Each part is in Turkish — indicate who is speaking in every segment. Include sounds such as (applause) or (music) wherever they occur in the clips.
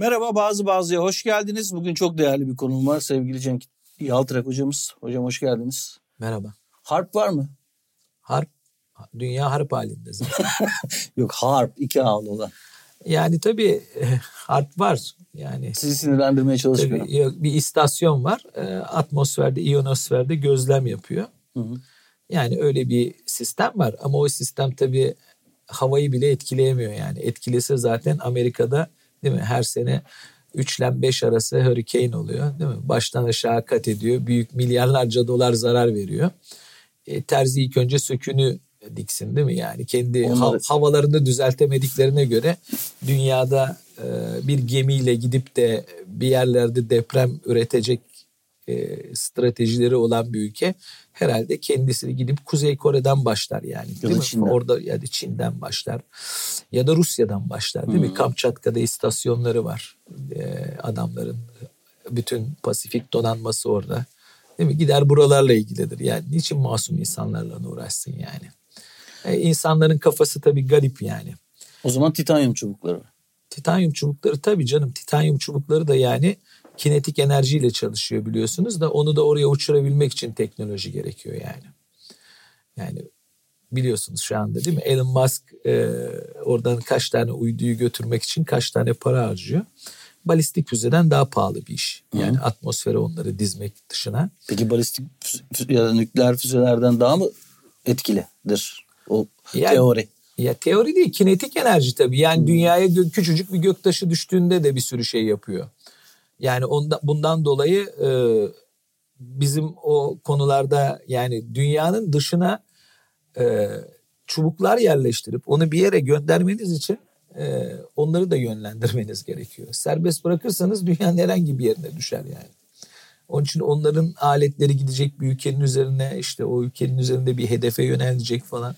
Speaker 1: Merhaba bazı bazıya hoş geldiniz. Bugün çok değerli bir konum var. Sevgili Cenk Yaltırak hocamız. Hocam hoş geldiniz.
Speaker 2: Merhaba.
Speaker 1: Harp var mı?
Speaker 2: Harp, dünya harp halinde zaten. (laughs)
Speaker 1: Yok harp, iki ağlı olan.
Speaker 2: Yani tabii (laughs) harp var. Yani
Speaker 1: Sizi sinirlendirmeye çalışmıyor.
Speaker 2: tabii bir istasyon var. E, Atmosferde, ionosferde gözlem yapıyor.
Speaker 1: Hı hı.
Speaker 2: Yani öyle bir sistem var ama o sistem tabii havayı bile etkileyemiyor yani. Etkilese zaten Amerika'da değil mi her sene 3 ile 5 arası hurricane oluyor değil mi? Baştan aşağı kat ediyor. Büyük milyarlarca dolar zarar veriyor. E, terzi ilk önce sökünü diksin değil mi? Yani kendi hav- havalarını düzeltemediklerine göre dünyada e, bir gemiyle gidip de bir yerlerde deprem üretecek e, stratejileri olan bir ülke herhalde kendisi gidip Kuzey Kore'den başlar yani.
Speaker 1: Ya
Speaker 2: Değil mi?
Speaker 1: Çin'den.
Speaker 2: Orada ya da Çin'den başlar ya da Rusya'dan başlar değil mi? Kamçatka'da istasyonları var e, adamların. Bütün Pasifik donanması orada. Değil mi? Gider buralarla ilgilidir. Yani niçin masum insanlarla uğraşsın yani? E, insanların kafası tabii garip yani.
Speaker 1: O zaman titanyum çubukları.
Speaker 2: Titanyum çubukları tabii canım titanyum çubukları da yani kinetik enerjiyle çalışıyor biliyorsunuz da onu da oraya uçurabilmek için teknoloji gerekiyor yani. Yani biliyorsunuz şu anda değil mi Elon Musk e, oradan kaç tane uyduyu götürmek için kaç tane para harcıyor. Balistik füzeden daha pahalı bir iş. Yani atmosfere onları dizmek dışına.
Speaker 1: Peki balistik ya da nükleer füzelerden daha mı etkilidir o
Speaker 2: Yani-
Speaker 1: teori?
Speaker 2: Ya teori değil kinetik enerji tabii. Yani dünyaya gö- küçücük bir göktaşı düştüğünde de bir sürü şey yapıyor. Yani onda, bundan dolayı e, bizim o konularda yani dünyanın dışına e, çubuklar yerleştirip onu bir yere göndermeniz için e, onları da yönlendirmeniz gerekiyor. Serbest bırakırsanız dünyanın herhangi bir yerine düşer yani. Onun için onların aletleri gidecek bir ülkenin üzerine işte o ülkenin üzerinde bir hedefe yönelecek falan.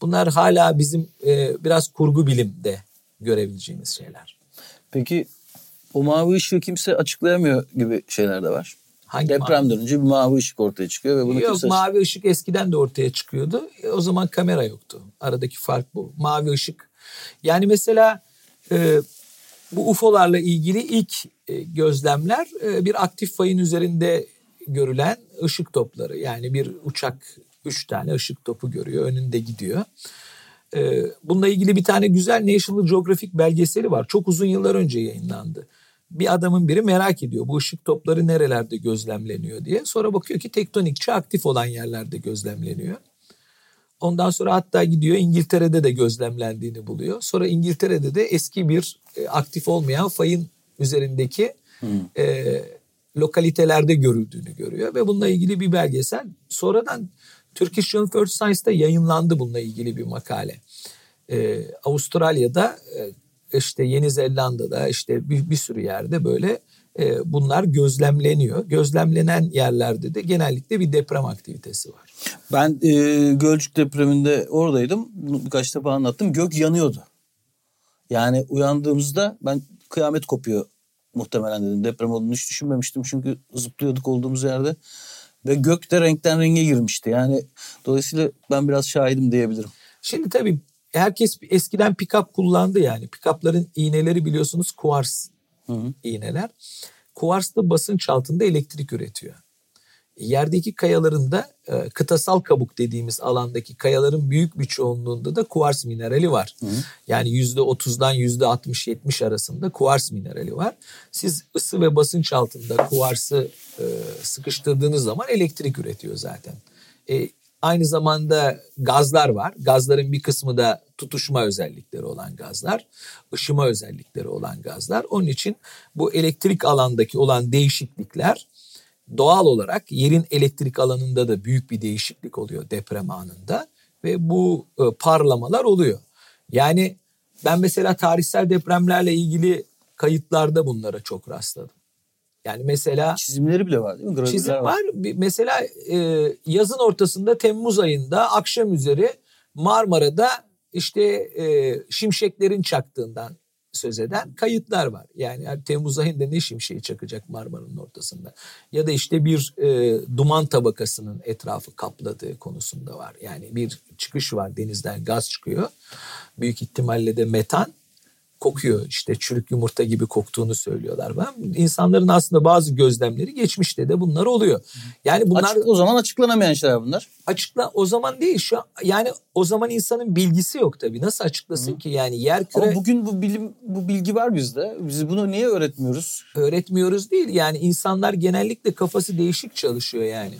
Speaker 2: Bunlar hala bizim e, biraz kurgu bilimde görebileceğimiz şeyler.
Speaker 1: Peki o mavi ışığı kimse açıklayamıyor gibi şeyler de var.
Speaker 2: Hangi
Speaker 1: Depremden önce bir mavi ışık ortaya çıkıyor ve bunu
Speaker 2: Yok
Speaker 1: kimse
Speaker 2: mavi ışık eskiden de ortaya çıkıyordu. E, o zaman kamera yoktu. Aradaki fark bu. Mavi ışık. Yani mesela e, bu UFO'larla ilgili ilk e, gözlemler e, bir aktif fayın üzerinde görülen ışık topları. Yani bir uçak üç tane ışık topu görüyor. Önünde gidiyor. E, bununla ilgili bir tane güzel National Geographic belgeseli var. Çok uzun yıllar önce yayınlandı. Bir adamın biri merak ediyor bu ışık topları nerelerde gözlemleniyor diye. Sonra bakıyor ki tektonikçi aktif olan yerlerde gözlemleniyor. Ondan sonra hatta gidiyor İngiltere'de de gözlemlendiğini buluyor. Sonra İngiltere'de de eski bir e, aktif olmayan fayın üzerindeki e, lokalitelerde görüldüğünü görüyor. Ve bununla ilgili bir belgesel. Sonradan Turkish Journal of Earth Science'da yayınlandı bununla ilgili bir makale. E, Avustralya'da e, işte Yeni Zelanda'da işte bir, bir sürü yerde böyle e, bunlar gözlemleniyor. Gözlemlenen yerlerde de genellikle bir deprem aktivitesi var.
Speaker 1: Ben e, Gölcük depreminde oradaydım. Bunu birkaç defa anlattım. Gök yanıyordu. Yani uyandığımızda ben kıyamet kopuyor muhtemelen dedim. Deprem olduğunu hiç düşünmemiştim. Çünkü zıplıyorduk olduğumuz yerde. Ve gök de renkten renge girmişti. Yani dolayısıyla ben biraz şahidim diyebilirim.
Speaker 2: Şimdi tabii herkes eskiden pick-up kullandı yani. Pick-up'ların iğneleri biliyorsunuz kuvars iğneler. Kuvars da basınç altında elektrik üretiyor. Yerdeki kayaların da e, kıtasal kabuk dediğimiz alandaki kayaların büyük bir çoğunluğunda da kuvars minerali var. Yani %30'dan %60-70 arasında kuvars minerali var. Siz ısı ve basınç altında kuvarsı e, sıkıştırdığınız zaman elektrik üretiyor zaten. E, aynı zamanda gazlar var. Gazların bir kısmı da tutuşma özellikleri olan gazlar, ışıma özellikleri olan gazlar. Onun için bu elektrik alandaki olan değişiklikler doğal olarak yerin elektrik alanında da büyük bir değişiklik oluyor deprem anında ve bu e, parlamalar oluyor. Yani ben mesela tarihsel depremlerle ilgili kayıtlarda bunlara çok rastladım. Yani mesela
Speaker 1: Çizimleri bile var değil mi? Gravürler
Speaker 2: çizim var. Bir- Mesela e, yazın ortasında Temmuz ayında akşam üzeri Marmara'da işte e, şimşeklerin çaktığından söz eden kayıtlar var. Yani Temmuz ayında ne şimşeği çakacak Marmara'nın ortasında. Ya da işte bir e, duman tabakasının etrafı kapladığı konusunda var. Yani bir çıkış var denizden gaz çıkıyor. Büyük ihtimalle de metan. Kokuyor işte çürük yumurta gibi koktuğunu söylüyorlar. Ben insanların aslında bazı gözlemleri geçmişte de bunlar oluyor. Yani bunlar
Speaker 1: Açık, o zaman açıklanamayan şeyler bunlar.
Speaker 2: açıkla o zaman değil şu an, yani o zaman insanın bilgisi yok tabii. Nasıl açıklasın ki yani yer küre
Speaker 1: Ama bugün bu bilim bu bilgi var bizde. Biz bunu niye öğretmiyoruz?
Speaker 2: öğretmiyoruz değil. Yani insanlar genellikle kafası değişik çalışıyor yani.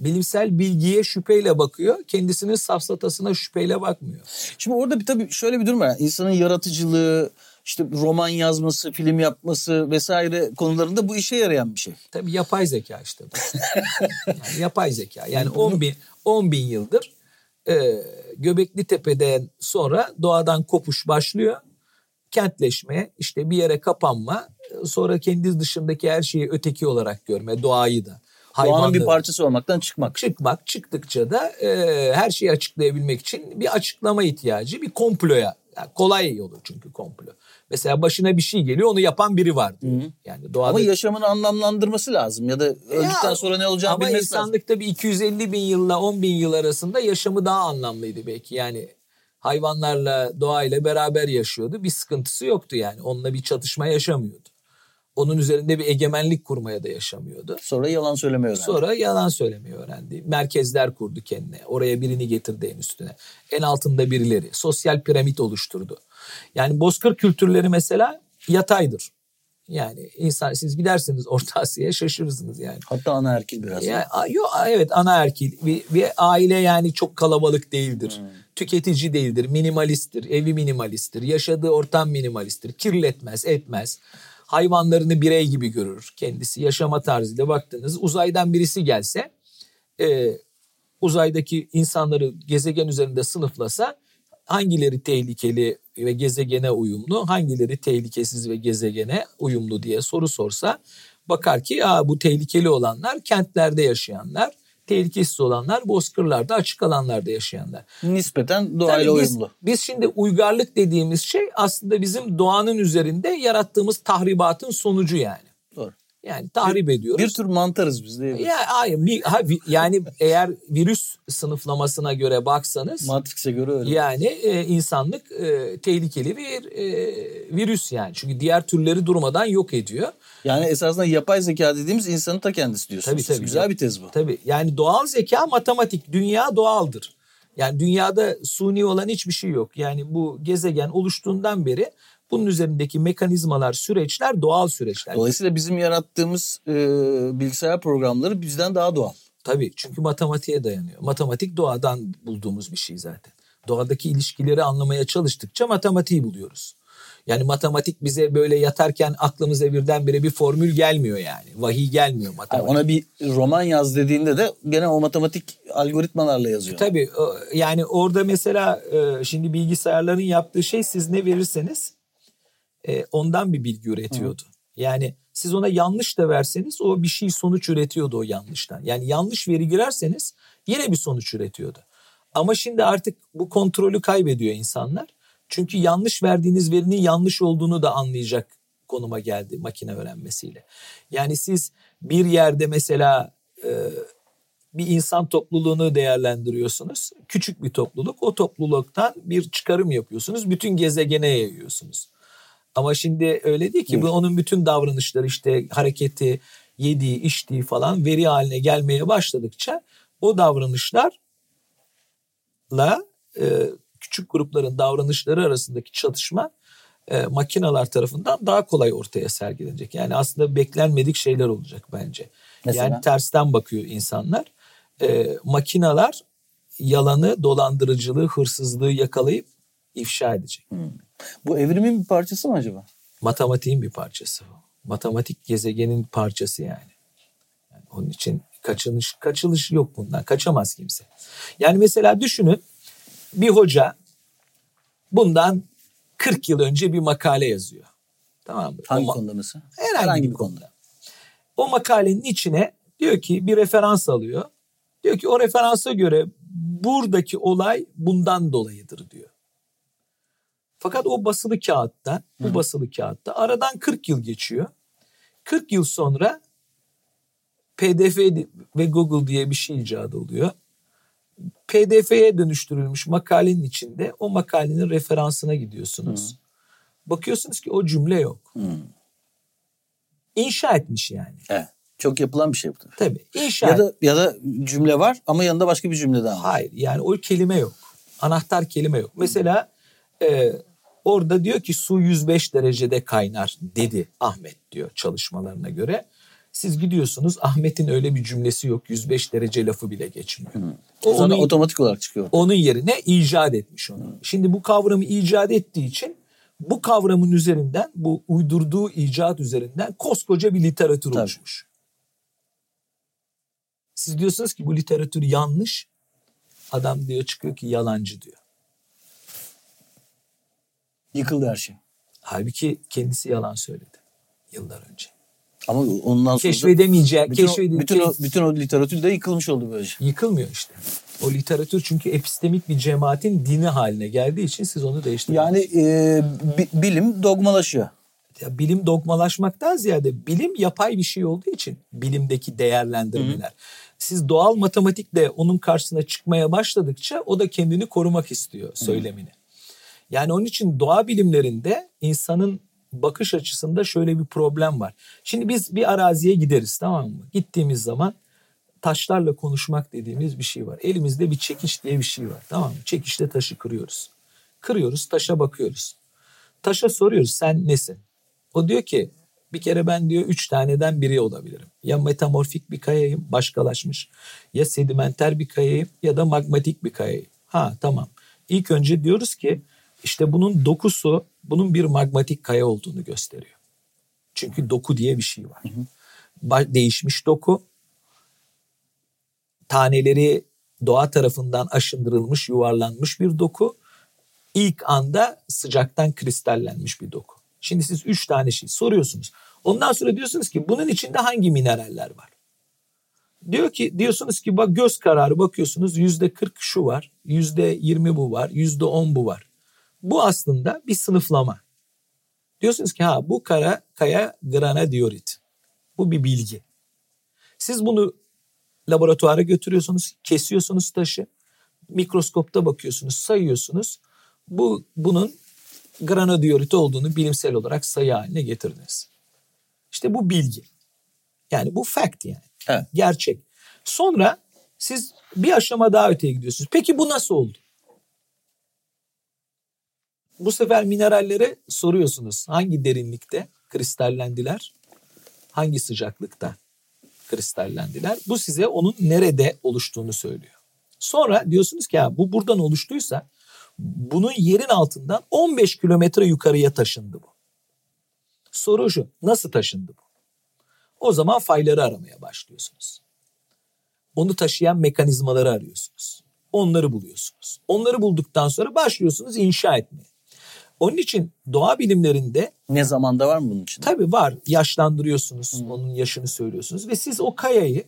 Speaker 2: Bilimsel bilgiye şüpheyle bakıyor. Kendisinin safsatasına şüpheyle bakmıyor.
Speaker 1: Şimdi orada bir tabii şöyle bir durum var. İnsanın yaratıcılığı, işte roman yazması, film yapması vesaire konularında bu işe yarayan bir şey.
Speaker 2: Tabii yapay zeka işte (laughs) yani yapay zeka. Yani 10 bin, 10 bin yıldır e, Göbekli Tepe'den sonra doğadan kopuş başlıyor. Kentleşme, işte bir yere kapanma, sonra kendi dışındaki her şeyi öteki olarak görme, doğayı da.
Speaker 1: Doğanın bir parçası olmaktan çıkmak.
Speaker 2: çıkmak çıktıkça da e, her şeyi açıklayabilmek için bir açıklama ihtiyacı bir komploya yani kolay yolu çünkü komplo. Mesela başına bir şey geliyor onu yapan biri var. Yani doğada
Speaker 1: Ama yaşamını anlamlandırması lazım ya da öldükten
Speaker 2: Ya,
Speaker 1: sonra ne olacağını
Speaker 2: ama
Speaker 1: bilmesi lazım.
Speaker 2: insanlıkta bir 250 bin yılla 10 bin yıl arasında yaşamı daha anlamlıydı belki. Yani hayvanlarla doğayla beraber yaşıyordu. Bir sıkıntısı yoktu yani. Onunla bir çatışma yaşamıyordu. Onun üzerinde bir egemenlik kurmaya da yaşamıyordu.
Speaker 1: Sonra yalan söylemeyi öğrendi.
Speaker 2: Sonra yalan söylemeyi öğrendi. Merkezler kurdu kendine. Oraya birini getirdi en üstüne. En altında birileri. Sosyal piramit oluşturdu. Yani bozkır kültürleri mesela yataydır. Yani insan siz gidersiniz Orta Asya'ya şaşırırsınız yani.
Speaker 1: Hatta anaerkil biraz.
Speaker 2: Ya, a- yo, evet anaerkil bir, bir aile yani çok kalabalık değildir.
Speaker 1: Hmm.
Speaker 2: Tüketici değildir, minimalisttir, evi minimalisttir, yaşadığı ortam minimalisttir, kirletmez, etmez. Hayvanlarını birey gibi görür kendisi. Yaşama tarzıyla baktığınız uzaydan birisi gelse e, uzaydaki insanları gezegen üzerinde sınıflasa hangileri tehlikeli ve gezegene uyumlu, hangileri tehlikesiz ve gezegene uyumlu diye soru sorsa bakar ki Aa, bu tehlikeli olanlar kentlerde yaşayanlar, tehlikesiz olanlar bozkırlarda, açık alanlarda yaşayanlar.
Speaker 1: Nispeten doğayla
Speaker 2: Tabii biz,
Speaker 1: uyumlu.
Speaker 2: biz şimdi uygarlık dediğimiz şey aslında bizim doğanın üzerinde yarattığımız tahribatın sonucu yani. Yani tahrip ediyoruz.
Speaker 1: Bir tür mantarız biz değil mi?
Speaker 2: Ya hayır bir, ha, yani eğer virüs sınıflamasına göre baksanız
Speaker 1: Matrix'e göre öyle.
Speaker 2: yani e, insanlık e, tehlikeli bir e, virüs yani. Çünkü diğer türleri durmadan yok ediyor.
Speaker 1: Yani esasında yapay zeka dediğimiz insanın ta kendisi diyorsunuz.
Speaker 2: Tabii, tabii.
Speaker 1: Güzel bir tez bu.
Speaker 2: Tabii yani doğal zeka matematik. Dünya doğaldır. Yani dünyada suni olan hiçbir şey yok. Yani bu gezegen oluştuğundan beri bunun üzerindeki mekanizmalar, süreçler doğal süreçler.
Speaker 1: Dolayısıyla bizim yarattığımız e, bilgisayar programları bizden daha doğal.
Speaker 2: Tabii çünkü matematiğe dayanıyor. Matematik doğadan bulduğumuz bir şey zaten. Doğadaki ilişkileri anlamaya çalıştıkça matematiği buluyoruz. Yani matematik bize böyle yatarken aklımıza birdenbire bir formül gelmiyor yani. Vahiy gelmiyor
Speaker 1: Yani
Speaker 2: matematik.
Speaker 1: ona bir roman yaz dediğinde de gene o matematik algoritmalarla yazıyor.
Speaker 2: Tabii o- yani orada mesela e, şimdi bilgisayarların yaptığı şey siz ne verirseniz e, ondan bir bilgi üretiyordu. Yani siz ona yanlış da verseniz o bir şey sonuç üretiyordu o yanlıştan. Yani yanlış veri girerseniz yine bir sonuç üretiyordu. Ama şimdi artık bu kontrolü kaybediyor insanlar. Çünkü yanlış verdiğiniz verinin yanlış olduğunu da anlayacak konuma geldi makine öğrenmesiyle. Yani siz bir yerde mesela e, bir insan topluluğunu değerlendiriyorsunuz. Küçük bir topluluk. O topluluktan bir çıkarım yapıyorsunuz. Bütün gezegene yayıyorsunuz. Ama şimdi öyle değil ki. Bu onun bütün davranışları işte hareketi, yediği, içtiği falan veri haline gelmeye başladıkça o davranışlarla e, küçük grupların davranışları arasındaki çatışma e, makineler tarafından daha kolay ortaya sergilenecek. Yani aslında beklenmedik şeyler olacak bence.
Speaker 1: Mesela?
Speaker 2: Yani tersten bakıyor insanlar. E, makineler yalanı, dolandırıcılığı, hırsızlığı yakalayıp ifşa edecek.
Speaker 1: Bu evrimin bir parçası mı acaba?
Speaker 2: Matematiğin bir parçası bu. Matematik gezegenin parçası yani. yani onun için kaçınış kaçılış yok bundan. Kaçamaz kimse. Yani mesela düşünün bir hoca bundan 40 yıl önce bir makale yazıyor. Tamam mı?
Speaker 1: Hangi
Speaker 2: O
Speaker 1: konuda mesela?
Speaker 2: Herhangi, bir konuda. O makalenin içine diyor ki bir referans alıyor. Diyor ki o referansa göre buradaki olay bundan dolayıdır diyor. Fakat o basılı kağıtta, bu basılı kağıtta aradan 40 yıl geçiyor. 40 yıl sonra PDF ve Google diye bir şey icat oluyor. PDF'ye dönüştürülmüş makalenin içinde o makalenin referansına gidiyorsunuz. Bakıyorsunuz ki o cümle yok. İnşa etmiş yani.
Speaker 1: Evet. Çok yapılan bir şey bu tabii.
Speaker 2: İnşa
Speaker 1: Ya da ya da cümle var ama yanında başka bir cümle daha var.
Speaker 2: Hayır yani o kelime yok. Anahtar kelime yok. Mesela e, orada diyor ki su 105 derecede kaynar dedi Ahmet diyor çalışmalarına göre. Siz gidiyorsunuz Ahmet'in öyle bir cümlesi yok. 105 derece lafı bile geçmiyor. O
Speaker 1: Sonra
Speaker 2: onun,
Speaker 1: otomatik olarak çıkıyor.
Speaker 2: onun yerine icat etmiş onu. Şimdi bu kavramı icat ettiği için bu kavramın üzerinden bu uydurduğu icat üzerinden koskoca bir literatür
Speaker 1: Tabii.
Speaker 2: oluşmuş. Siz diyorsunuz ki bu literatür yanlış. Adam diyor çıkıyor ki yalancı diyor.
Speaker 1: Yıkıldı her şey.
Speaker 2: Halbuki kendisi yalan söyledi yıllar önce.
Speaker 1: Ama ondan sonra da
Speaker 2: Keşfedemeyeceği,
Speaker 1: bütün, o,
Speaker 2: keşfede,
Speaker 1: bütün, o, bütün o literatür de yıkılmış oldu böylece.
Speaker 2: yıkılmıyor işte. O literatür çünkü epistemik bir cemaatin dini haline geldiği için siz onu değiştiriyorsunuz.
Speaker 1: Yani e, bi- bilim dogmalaşıyor.
Speaker 2: Ya bilim dogmalaşmaktan ziyade bilim yapay bir şey olduğu için bilimdeki değerlendirmeler. Siz doğal matematikle onun karşısına çıkmaya başladıkça o da kendini korumak istiyor söylemini. Yani onun için doğa bilimlerinde insanın bakış açısında şöyle bir problem var. Şimdi biz bir araziye gideriz tamam mı? Gittiğimiz zaman taşlarla konuşmak dediğimiz bir şey var. Elimizde bir çekiç diye bir şey var tamam mı? Çekiçle taşı kırıyoruz. Kırıyoruz taşa bakıyoruz. Taşa soruyoruz sen nesin? O diyor ki bir kere ben diyor üç taneden biri olabilirim. Ya metamorfik bir kayayım başkalaşmış. Ya sedimenter bir kayayım ya da magmatik bir kayayım. Ha tamam. İlk önce diyoruz ki işte bunun dokusu bunun bir magmatik kaya olduğunu gösteriyor. Çünkü doku diye bir şey var. Değişmiş doku. Taneleri doğa tarafından aşındırılmış, yuvarlanmış bir doku. İlk anda sıcaktan kristallenmiş bir doku. Şimdi siz üç tane şey soruyorsunuz. Ondan sonra diyorsunuz ki bunun içinde hangi mineraller var? Diyor ki diyorsunuz ki bak göz kararı bakıyorsunuz yüzde 40 şu var, yüzde 20 bu var, yüzde 10 bu var. Bu aslında bir sınıflama. Diyorsunuz ki ha bu kara kaya granadiorit. Bu bir bilgi. Siz bunu laboratuvara götürüyorsunuz, kesiyorsunuz taşı, mikroskopta bakıyorsunuz, sayıyorsunuz. Bu bunun granadiorit olduğunu bilimsel olarak sayı haline getirdiniz. İşte bu bilgi. Yani bu fact yani.
Speaker 1: Evet.
Speaker 2: Gerçek. Sonra siz bir aşama daha öteye gidiyorsunuz. Peki bu nasıl oldu? Bu sefer minerallere soruyorsunuz. Hangi derinlikte kristallendiler? Hangi sıcaklıkta kristallendiler? Bu size onun nerede oluştuğunu söylüyor. Sonra diyorsunuz ki ya bu buradan oluştuysa bunun yerin altından 15 kilometre yukarıya taşındı bu. Soru şu nasıl taşındı bu? O zaman fayları aramaya başlıyorsunuz. Onu taşıyan mekanizmaları arıyorsunuz. Onları buluyorsunuz. Onları bulduktan sonra başlıyorsunuz inşa etmeye. Onun için doğa bilimlerinde
Speaker 1: Ne zamanda var mı bunun için?
Speaker 2: tabii var yaşlandırıyorsunuz. Onun yaşını söylüyorsunuz ve siz o kayayı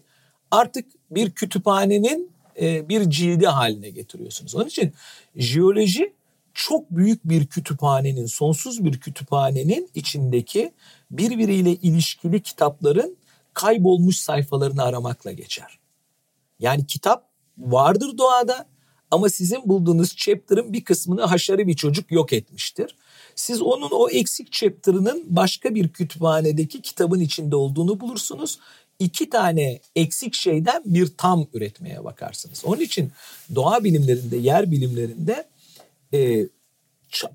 Speaker 2: artık bir kütüphanenin e, bir cildi haline getiriyorsunuz. Onun için jeoloji çok büyük bir kütüphanenin, sonsuz bir kütüphanenin içindeki birbiriyle ilişkili kitapların kaybolmuş sayfalarını aramakla geçer. Yani kitap vardır doğada ama sizin bulduğunuz chapter'ın bir kısmını haşarı bir çocuk yok etmiştir. Siz onun o eksik chapter'ının başka bir kütüphanedeki kitabın içinde olduğunu bulursunuz. İki tane eksik şeyden bir tam üretmeye bakarsınız. Onun için doğa bilimlerinde, yer bilimlerinde e,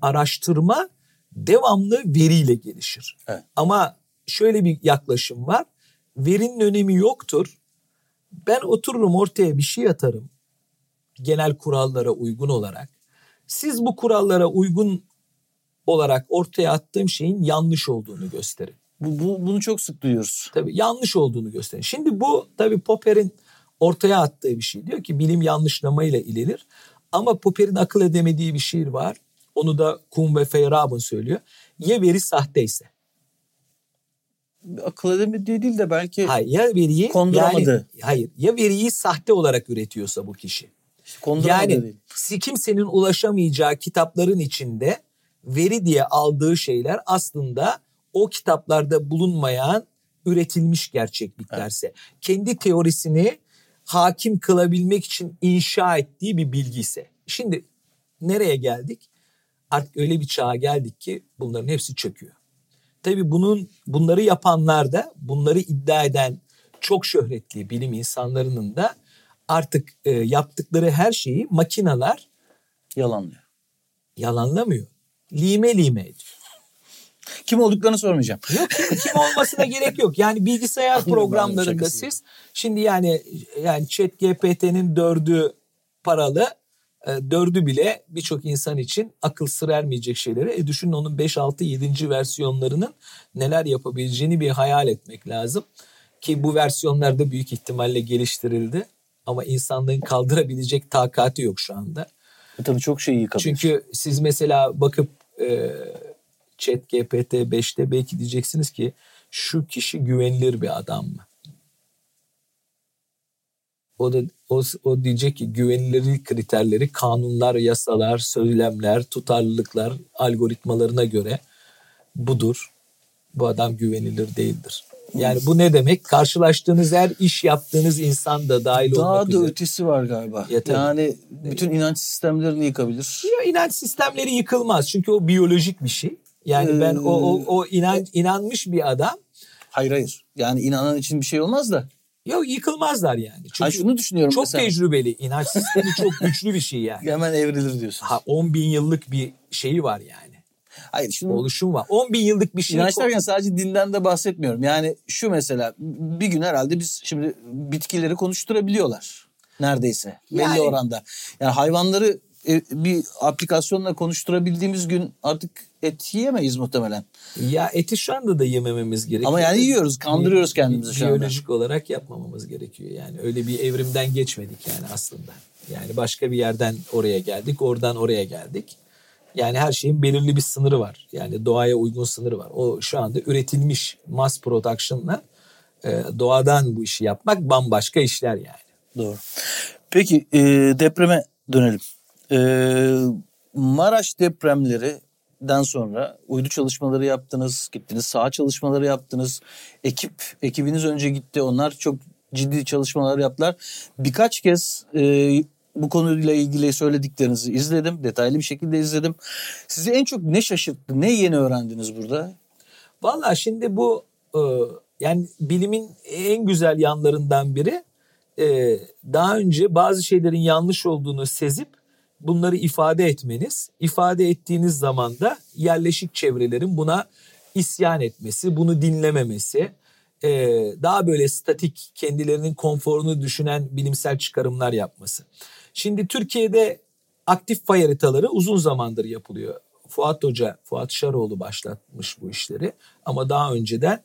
Speaker 2: araştırma devamlı veriyle gelişir.
Speaker 1: Evet.
Speaker 2: Ama şöyle bir yaklaşım var. Verinin önemi yoktur. Ben otururum ortaya bir şey atarım. Genel kurallara uygun olarak. Siz bu kurallara uygun olarak ortaya attığım şeyin yanlış olduğunu gösterin.
Speaker 1: Bu, bu- bunu çok sık duyuyoruz.
Speaker 2: Tabii yanlış olduğunu gösterin. Şimdi bu tabii Popper'in ortaya attığı bir şey. Diyor ki bilim yanlışlamayla ilenir. Ama Popper'in akıl edemediği bir şiir var. Onu da Kuhn ve Feyerabend söylüyor. Ya veri sahteyse.
Speaker 1: Akıl edemediği değil de belki
Speaker 2: Hayır ya veriyi
Speaker 1: Konduramadı.
Speaker 2: yani hayır ya veriyi sahte olarak üretiyorsa bu kişi.
Speaker 1: Konduramadığı
Speaker 2: Yani kimsenin ulaşamayacağı kitapların içinde veri diye aldığı şeyler aslında o kitaplarda bulunmayan üretilmiş gerçekliklerse. Kendi teorisini hakim kılabilmek için inşa ettiği bir bilgi ise. Şimdi nereye geldik? artık öyle bir çağa geldik ki bunların hepsi çöküyor. Tabii bunun bunları yapanlar da bunları iddia eden çok şöhretli bilim insanlarının da artık e, yaptıkları her şeyi makinalar
Speaker 1: Yalanlıyor.
Speaker 2: yalanlamıyor. Lime lime ediyor.
Speaker 1: Kim olduklarını sormayacağım.
Speaker 2: Yok kim, olmasına (laughs) gerek yok. Yani bilgisayar programlarında siz şimdi yani yani chat GPT'nin dördü paralı e, dördü bile birçok insan için akıl sır ermeyecek şeyleri. E düşünün onun 5, 6, 7. versiyonlarının neler yapabileceğini bir hayal etmek lazım. Ki bu versiyonlar da büyük ihtimalle geliştirildi. Ama insanlığın kaldırabilecek takati yok şu anda.
Speaker 1: E tabii çok şey yıkabilir.
Speaker 2: Çünkü siz mesela bakıp e, chat GPT 5'te belki diyeceksiniz ki şu kişi güvenilir bir adam mı? O da o, o diyecek ki güvenilirlik kriterleri kanunlar, yasalar, söylemler, tutarlılıklar algoritmalarına göre budur. Bu adam güvenilir değildir. Yani bu ne demek? Karşılaştığınız her iş yaptığınız insan da dahil
Speaker 1: Daha
Speaker 2: olmak
Speaker 1: da
Speaker 2: üzere.
Speaker 1: ötesi var galiba.
Speaker 2: Ya tabii.
Speaker 1: yani bütün inanç sistemlerini yıkabilir.
Speaker 2: Ya inanç sistemleri yıkılmaz çünkü o biyolojik bir şey. Yani ben o o, o inan, inanmış bir adam
Speaker 1: Hayır hayır. Yani inanan için bir şey olmaz da.
Speaker 2: yok yıkılmazlar yani. Çünkü
Speaker 1: Ha şunu düşünüyorum
Speaker 2: çok
Speaker 1: mesela.
Speaker 2: tecrübeli. inanç sistemi çok (laughs) güçlü bir şey yani.
Speaker 1: Hemen evrilir diyorsun.
Speaker 2: Ha 10 bin yıllık bir şeyi var yani.
Speaker 1: Hayır şunu
Speaker 2: Oluşum var. 10 bin yıllık bir şey.
Speaker 1: İnanç derken sadece dinden de bahsetmiyorum. Yani şu mesela bir gün herhalde biz şimdi bitkileri konuşturabiliyorlar. Neredeyse. Belli
Speaker 2: Yani-
Speaker 1: oranda. Yani hayvanları e, bir aplikasyonla konuşturabildiğimiz gün artık et yiyemeyiz muhtemelen.
Speaker 2: Ya eti şu anda da yemememiz gerekiyor.
Speaker 1: Ama yani yiyoruz, kandırıyoruz kendimizi şu anda.
Speaker 2: Biyolojik olarak yapmamamız gerekiyor. Yani öyle bir evrimden geçmedik yani aslında. Yani başka bir yerden oraya geldik, oradan oraya geldik. Yani her şeyin belirli bir sınırı var. Yani doğaya uygun sınırı var. O şu anda üretilmiş mass production'la e, doğadan bu işi yapmak bambaşka işler yani.
Speaker 1: Doğru. Peki e, depreme dönelim. E, Maraş depremlerinden sonra uydu çalışmaları yaptınız, gittiniz saha çalışmaları yaptınız. Ekip, ekibiniz önce gitti. Onlar çok ciddi çalışmalar yaptılar. Birkaç kez e, bu konuyla ilgili söylediklerinizi izledim. Detaylı bir şekilde izledim. Sizi en çok ne şaşırttı, ne yeni öğrendiniz burada?
Speaker 2: Valla şimdi bu e, yani bilimin en güzel yanlarından biri e, daha önce bazı şeylerin yanlış olduğunu sezip bunları ifade etmeniz. ifade ettiğiniz zaman da yerleşik çevrelerin buna isyan etmesi, bunu dinlememesi, e, daha böyle statik kendilerinin konforunu düşünen bilimsel çıkarımlar yapması. Şimdi Türkiye'de aktif fay haritaları uzun zamandır yapılıyor. Fuat Hoca, Fuat Şaroğlu başlatmış bu işleri. Ama daha önceden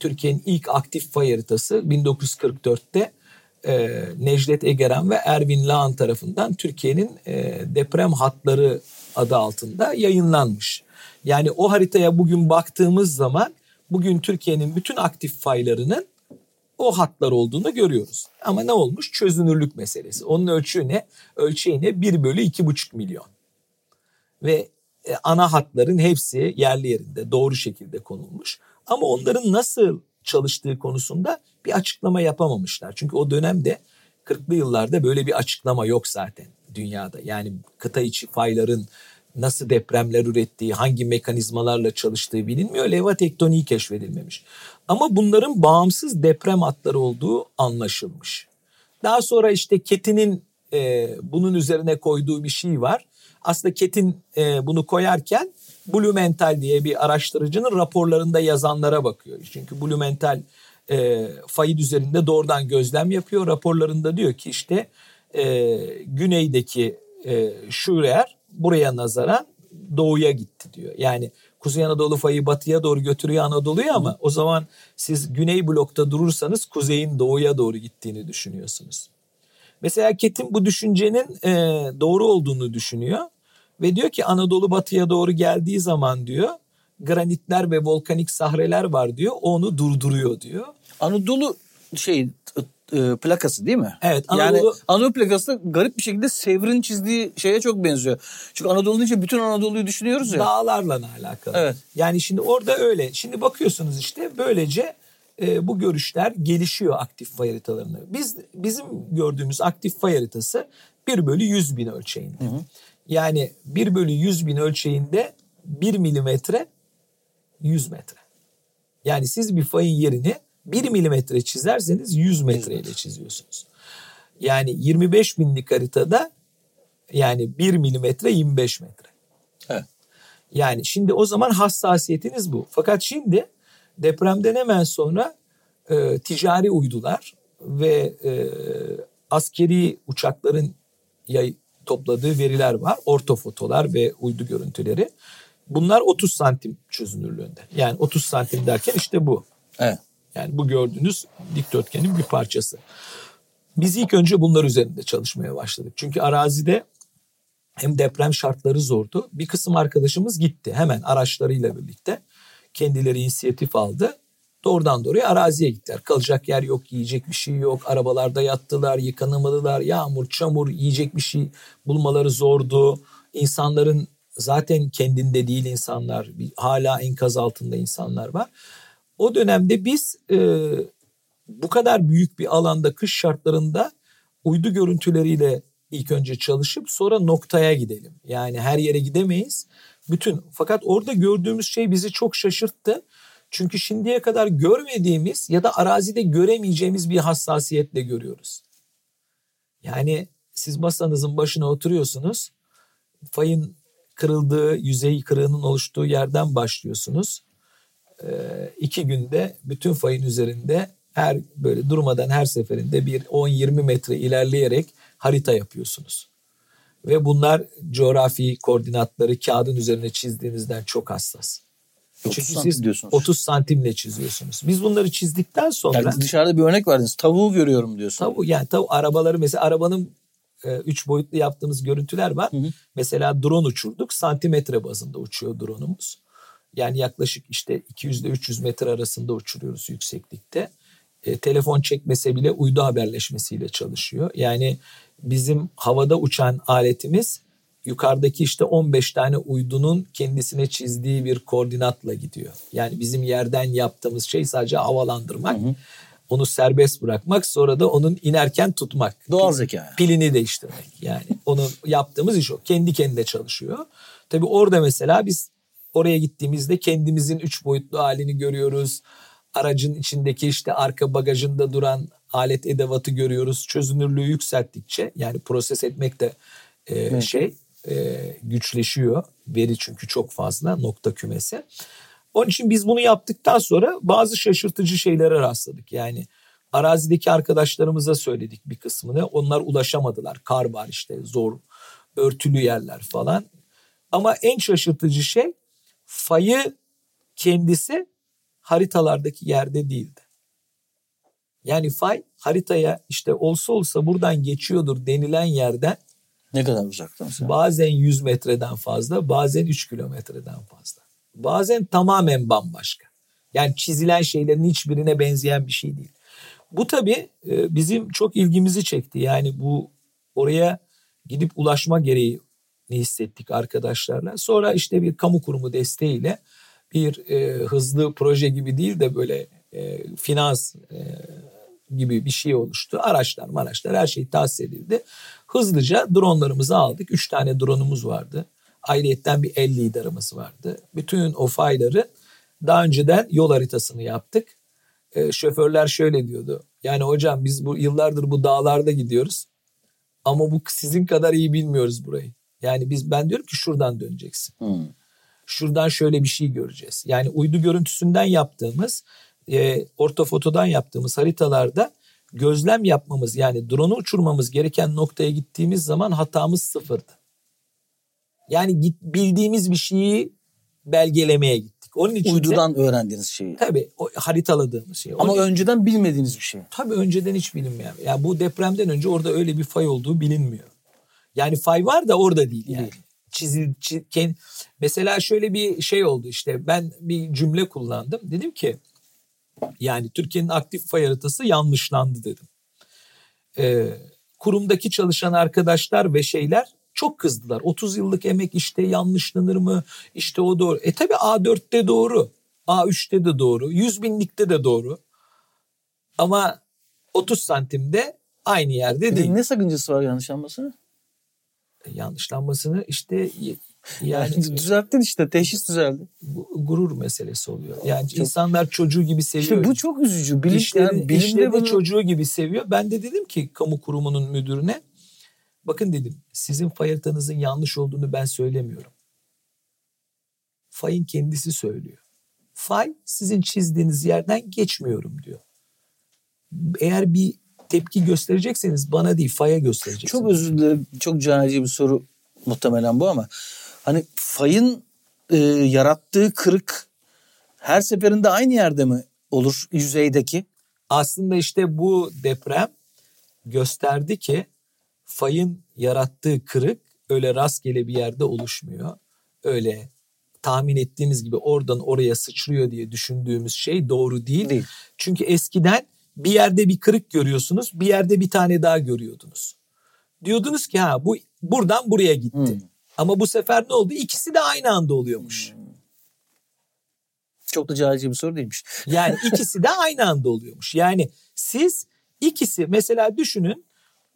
Speaker 2: Türkiye'nin ilk aktif fay haritası 1944'te e, Necdet Egeren ve Ervin Lağan tarafından Türkiye'nin e, deprem hatları adı altında yayınlanmış. Yani o haritaya bugün baktığımız zaman bugün Türkiye'nin bütün aktif faylarının o hatlar olduğunu görüyoruz. Ama ne olmuş? Çözünürlük meselesi. Onun ölçüğü ne? Ölçeği ne? 1 bölü 2,5 milyon. Ve e, ana hatların hepsi yerli yerinde doğru şekilde konulmuş. Ama onların nasıl çalıştığı konusunda bir açıklama yapamamışlar. Çünkü o dönemde 40'lı yıllarda böyle bir açıklama yok zaten dünyada. Yani kıta içi fayların nasıl depremler ürettiği, hangi mekanizmalarla çalıştığı bilinmiyor. Leva tektoniği keşfedilmemiş. Ama bunların bağımsız deprem hatları olduğu anlaşılmış. Daha sonra işte Ketin'in e, bunun üzerine koyduğu bir şey var. Aslında Ketin e, bunu koyarken Blumenthal diye bir araştırıcının raporlarında yazanlara bakıyor. Çünkü Blumenthal e, fayın üzerinde doğrudan gözlem yapıyor. Raporlarında diyor ki işte e, güneydeki e, Şurer buraya nazaran doğuya gitti diyor. Yani Kuzey Anadolu fayı batıya doğru götürüyor Anadolu'yu ama o zaman siz güney blokta durursanız kuzeyin doğuya doğru gittiğini düşünüyorsunuz. Mesela Ketin bu düşüncenin e, doğru olduğunu düşünüyor ve diyor ki Anadolu batıya doğru geldiği zaman diyor granitler ve volkanik sahreler var diyor onu durduruyor diyor.
Speaker 1: Anadolu şey e, plakası değil mi?
Speaker 2: Evet,
Speaker 1: Yani
Speaker 2: Anadolu-
Speaker 1: Anadolu plakası garip bir şekilde Sevr'in çizdiği şeye çok benziyor. Çünkü Anadolu deyince bütün Anadolu'yu düşünüyoruz ya.
Speaker 2: Dağlarla alakalı.
Speaker 1: Evet.
Speaker 2: Yani şimdi orada öyle. Şimdi bakıyorsunuz işte böylece e, bu görüşler gelişiyor aktif fay haritalarında. Biz bizim gördüğümüz aktif fay haritası 1 bölü 100 bin ölçeğinde. Yani Yani 1 bölü 100 bin ölçeğinde 1 milimetre 100 metre. Yani siz bir fayın yerini 1 milimetre çizerseniz 100 metre ile çiziyorsunuz. Yani 25 binlik haritada yani 1 milimetre 25 metre.
Speaker 1: Evet.
Speaker 2: Yani şimdi o zaman hassasiyetiniz bu. Fakat şimdi depremden hemen sonra e, ticari uydular ve e, askeri uçakların yay, topladığı veriler var. Ortofotolar ve uydu görüntüleri. Bunlar 30 santim çözünürlüğünde. Yani 30 santim derken işte bu.
Speaker 1: Evet.
Speaker 2: Yani bu gördüğünüz dikdörtgenin bir parçası. Biz ilk önce bunlar üzerinde çalışmaya başladık. Çünkü arazide hem deprem şartları zordu. Bir kısım arkadaşımız gitti hemen araçlarıyla birlikte. Kendileri inisiyatif aldı. Doğrudan doğruya araziye gittiler. Kalacak yer yok, yiyecek bir şey yok. Arabalarda yattılar, yıkanamadılar. Yağmur, çamur, yiyecek bir şey bulmaları zordu. İnsanların zaten kendinde değil insanlar. Hala enkaz altında insanlar var. O dönemde biz e, bu kadar büyük bir alanda kış şartlarında uydu görüntüleriyle ilk önce çalışıp sonra noktaya gidelim. Yani her yere gidemeyiz. Bütün fakat orada gördüğümüz şey bizi çok şaşırttı. Çünkü şimdiye kadar görmediğimiz ya da arazide göremeyeceğimiz bir hassasiyetle görüyoruz. Yani siz masanızın başına oturuyorsunuz. Fayın kırıldığı, yüzey kırığının oluştuğu yerden başlıyorsunuz. Ee, iki günde bütün fayın üzerinde her böyle durmadan her seferinde bir 10-20 metre ilerleyerek harita yapıyorsunuz. Ve bunlar coğrafi koordinatları kağıdın üzerine çizdiğinizden çok hassas.
Speaker 1: 30
Speaker 2: Çünkü siz
Speaker 1: diyorsunuz.
Speaker 2: 30 santimle çiziyorsunuz. Biz bunları çizdikten sonra
Speaker 1: Yani dışarıda bir örnek verdiniz. Tavuğu görüyorum diyorsun.
Speaker 2: tavu yani tavu arabaları mesela arabanın e, üç boyutlu yaptığımız görüntüler var.
Speaker 1: Hı hı.
Speaker 2: Mesela drone uçurduk. Santimetre bazında uçuyor drone'umuz. Yani yaklaşık işte 200 ile 300 metre arasında uçuruyoruz yükseklikte. E, telefon çekmese bile uydu haberleşmesiyle çalışıyor. Yani bizim havada uçan aletimiz yukarıdaki işte 15 tane uydunun kendisine çizdiği bir koordinatla gidiyor. Yani bizim yerden yaptığımız şey sadece havalandırmak. Onu serbest bırakmak sonra da onun inerken tutmak.
Speaker 1: Doğal zeka. yani.
Speaker 2: Pilini değiştirmek. Yani onu yaptığımız iş o. Kendi kendine çalışıyor. Tabii orada mesela biz oraya gittiğimizde kendimizin üç boyutlu halini görüyoruz. Aracın içindeki işte arka bagajında duran alet edevatı görüyoruz. Çözünürlüğü yükselttikçe yani proses etmek de e,
Speaker 1: Evet.
Speaker 2: şey e, güçleşiyor. Veri çünkü çok fazla nokta kümesi. Onun için biz bunu yaptıktan sonra bazı şaşırtıcı şeylere rastladık. Yani arazideki arkadaşlarımıza söyledik bir kısmını. Onlar ulaşamadılar. Kar var işte zor örtülü yerler falan. Ama en şaşırtıcı şey fayı kendisi haritalardaki yerde değildi. Yani fay haritaya işte olsa olsa buradan geçiyordur denilen yerden
Speaker 1: Ne kadar uzakta mesela?
Speaker 2: bazen 100 metreden fazla bazen 3 kilometreden fazla. Bazen tamamen bambaşka. Yani çizilen şeylerin hiçbirine benzeyen bir şey değil. Bu tabii e, bizim çok ilgimizi çekti. Yani bu oraya gidip ulaşma gereğini hissettik arkadaşlarla. Sonra işte bir kamu kurumu desteğiyle bir e, hızlı proje gibi değil de böyle e, finans e, gibi bir şey oluştu. Araçlar maraçlar her şey tahsis edildi. Hızlıca dronlarımızı aldık. Üç tane drone'umuz vardı. Ayrıyetten bir el liderimiz vardı. Bütün o fayları daha önceden yol haritasını yaptık. E, şoförler şöyle diyordu. Yani hocam biz bu yıllardır bu dağlarda gidiyoruz. Ama bu sizin kadar iyi bilmiyoruz burayı. Yani biz ben diyorum ki şuradan döneceksin.
Speaker 1: Hmm.
Speaker 2: Şuradan şöyle bir şey göreceğiz. Yani uydu görüntüsünden yaptığımız, e, ortofotodan yaptığımız haritalarda gözlem yapmamız yani drone'u uçurmamız gereken noktaya gittiğimiz zaman hatamız sıfırdı. Yani git, bildiğimiz bir şeyi belgelemeye gittik. Onun için de-
Speaker 1: Uydudan öğrendiğiniz şeyi.
Speaker 2: tabii o haritaladığımız şey.
Speaker 1: Ama
Speaker 2: Onun-
Speaker 1: önceden bilmediğiniz bir şey.
Speaker 2: Tabii önceden hiç bilinmeyen. Yani bu depremden önce orada öyle bir fay olduğu bilinmiyor. Yani fay var da orada değil yani.
Speaker 1: Değil.
Speaker 2: Çizil, çi- ken- mesela şöyle bir şey oldu işte ben bir cümle kullandım. Dedim ki yani Türkiye'nin aktif fay haritası yanlışlandı dedim. Ee, kurumdaki çalışan arkadaşlar ve şeyler çok kızdılar. 30 yıllık emek işte yanlışlanır mı? İşte o doğru. E tabi A4'te doğru. A3'te de doğru. 100 binlikte de doğru. Ama 30 santimde aynı yerde değil.
Speaker 1: Ne sakıncası var yanlış anlamasın?
Speaker 2: Yanlışlanmasını işte
Speaker 1: Yani düzelttin işte teşhis düzeldi.
Speaker 2: gurur meselesi oluyor. Yani insanlar çocuğu gibi seviyor.
Speaker 1: İşte bu çok üzücü. Bilim,
Speaker 2: İşleri,
Speaker 1: yani bilimde
Speaker 2: işleri
Speaker 1: bunu-
Speaker 2: çocuğu gibi seviyor. Ben de dedim ki kamu kurumunun müdürüne bakın dedim sizin fay haritanızın yanlış olduğunu ben söylemiyorum. Fayın kendisi söylüyor. Fay sizin çizdiğiniz yerden geçmiyorum diyor. Eğer bir tepki gösterecekseniz bana değil faya göstereceksiniz.
Speaker 1: Çok özür dilerim. Çok canice bir soru muhtemelen bu ama hani fayın e, yarattığı kırık her seferinde aynı yerde mi olur yüzeydeki?
Speaker 2: Aslında işte bu deprem gösterdi ki fayın yarattığı kırık öyle rastgele bir yerde oluşmuyor. Öyle tahmin ettiğimiz gibi oradan oraya sıçrıyor diye düşündüğümüz şey doğru değil.
Speaker 1: Değil.
Speaker 2: Çünkü eskiden bir yerde bir kırık görüyorsunuz, bir yerde bir tane daha görüyordunuz. Diyordunuz ki ha bu buradan buraya gitti.
Speaker 1: Hmm.
Speaker 2: Ama bu sefer ne oldu? İkisi de aynı anda oluyormuş.
Speaker 1: Çok da canice bir soru değilmiş. (laughs)
Speaker 2: Yani ikisi de aynı anda oluyormuş. Yani siz ikisi mesela düşünün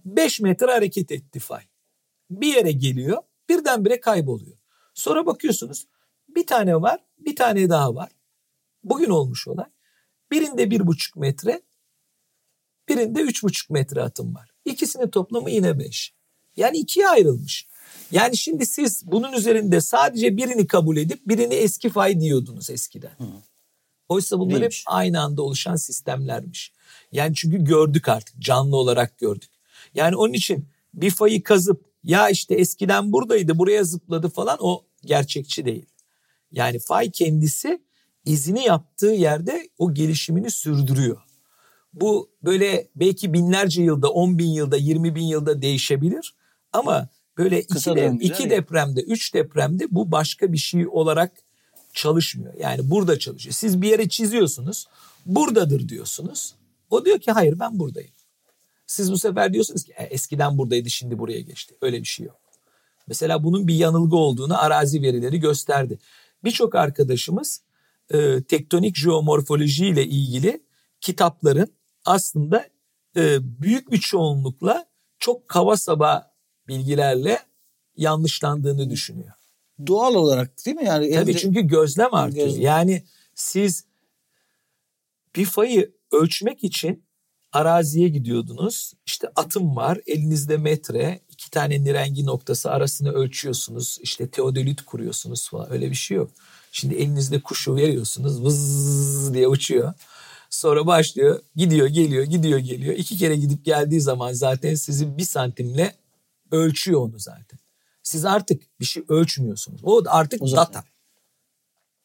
Speaker 2: 5 metre hareket etti fay. Bir yere geliyor birdenbire kayboluyor. Sonra bakıyorsunuz bir tane var bir tane daha var. Bugün olmuş olay. Birinde bir buçuk metre birinde üç buçuk metre atım var. İkisinin toplamı yine beş. Yani ikiye ayrılmış. Yani şimdi siz bunun üzerinde sadece birini kabul edip birini eski fay diyordunuz eskiden. Oysa bunlar
Speaker 1: Değilmiş.
Speaker 2: hep aynı anda oluşan sistemlermiş. Yani çünkü gördük artık canlı olarak gördük. Yani onun için bir fayı kazıp ya işte eskiden buradaydı buraya zıpladı falan o gerçekçi değil. Yani fay kendisi izini yaptığı yerde o gelişimini sürdürüyor. Bu böyle belki binlerce yılda, on bin yılda, yirmi bin yılda değişebilir. Ama böyle iki, de- iki depremde, üç depremde bu başka bir şey olarak çalışmıyor. Yani burada çalışıyor. Siz bir yere çiziyorsunuz, buradadır diyorsunuz. O diyor ki hayır ben buradayım. Siz bu sefer diyorsunuz ki "E, eskiden buradaydı şimdi buraya geçti. Öyle bir şey yok. Mesela bunun bir yanılgı olduğunu arazi verileri gösterdi. Birçok arkadaşımız e, tektonik jeomorfoloji ile ilgili kitapların aslında e, büyük bir çoğunlukla çok kaba saba bilgilerle yanlışlandığını düşünüyor.
Speaker 1: Doğal olarak değil mi? Yani
Speaker 2: Tabii
Speaker 1: elde-
Speaker 2: çünkü gözlem artıyor.
Speaker 1: Gözlem.
Speaker 2: Yani siz bir fayı ölçmek için araziye gidiyordunuz. İşte atım var, elinizde metre, iki tane nirengi noktası arasını ölçüyorsunuz. İşte teodolit kuruyorsunuz falan. Öyle bir şey yok. Şimdi elinizde kuşu veriyorsunuz, vız diye uçuyor. Sonra başlıyor, gidiyor, geliyor, gidiyor, geliyor. İki kere gidip geldiği zaman zaten sizi bir santimle ölçüyor onu zaten. Siz artık bir şey ölçmüyorsunuz. O artık
Speaker 1: O
Speaker 2: data.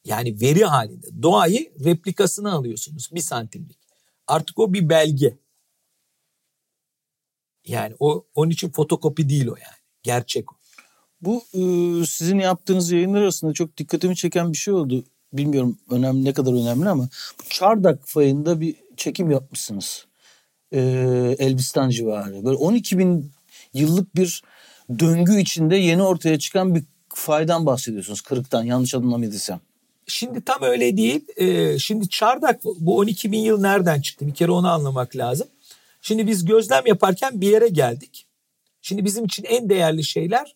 Speaker 2: Yani veri halinde. Doğayı replikasını alıyorsunuz bir santimlik. Artık o bir belge. Yani o onun için fotokopi değil o yani. Gerçek o.
Speaker 1: Bu e, sizin yaptığınız yayınlar arasında çok dikkatimi çeken bir şey oldu. Bilmiyorum önemli ne kadar önemli ama bu Çardak fayında bir çekim yapmışsınız. E, Elbistan civarı. Böyle 12 bin yıllık bir döngü içinde yeni ortaya çıkan bir faydan bahsediyorsunuz. Kırıktan yanlış anlamadıysam.
Speaker 2: Şimdi tam öyle değil. Ee, şimdi çardak bu 12 bin yıl nereden çıktı? Bir kere onu anlamak lazım. Şimdi biz gözlem yaparken bir yere geldik. Şimdi bizim için en değerli şeyler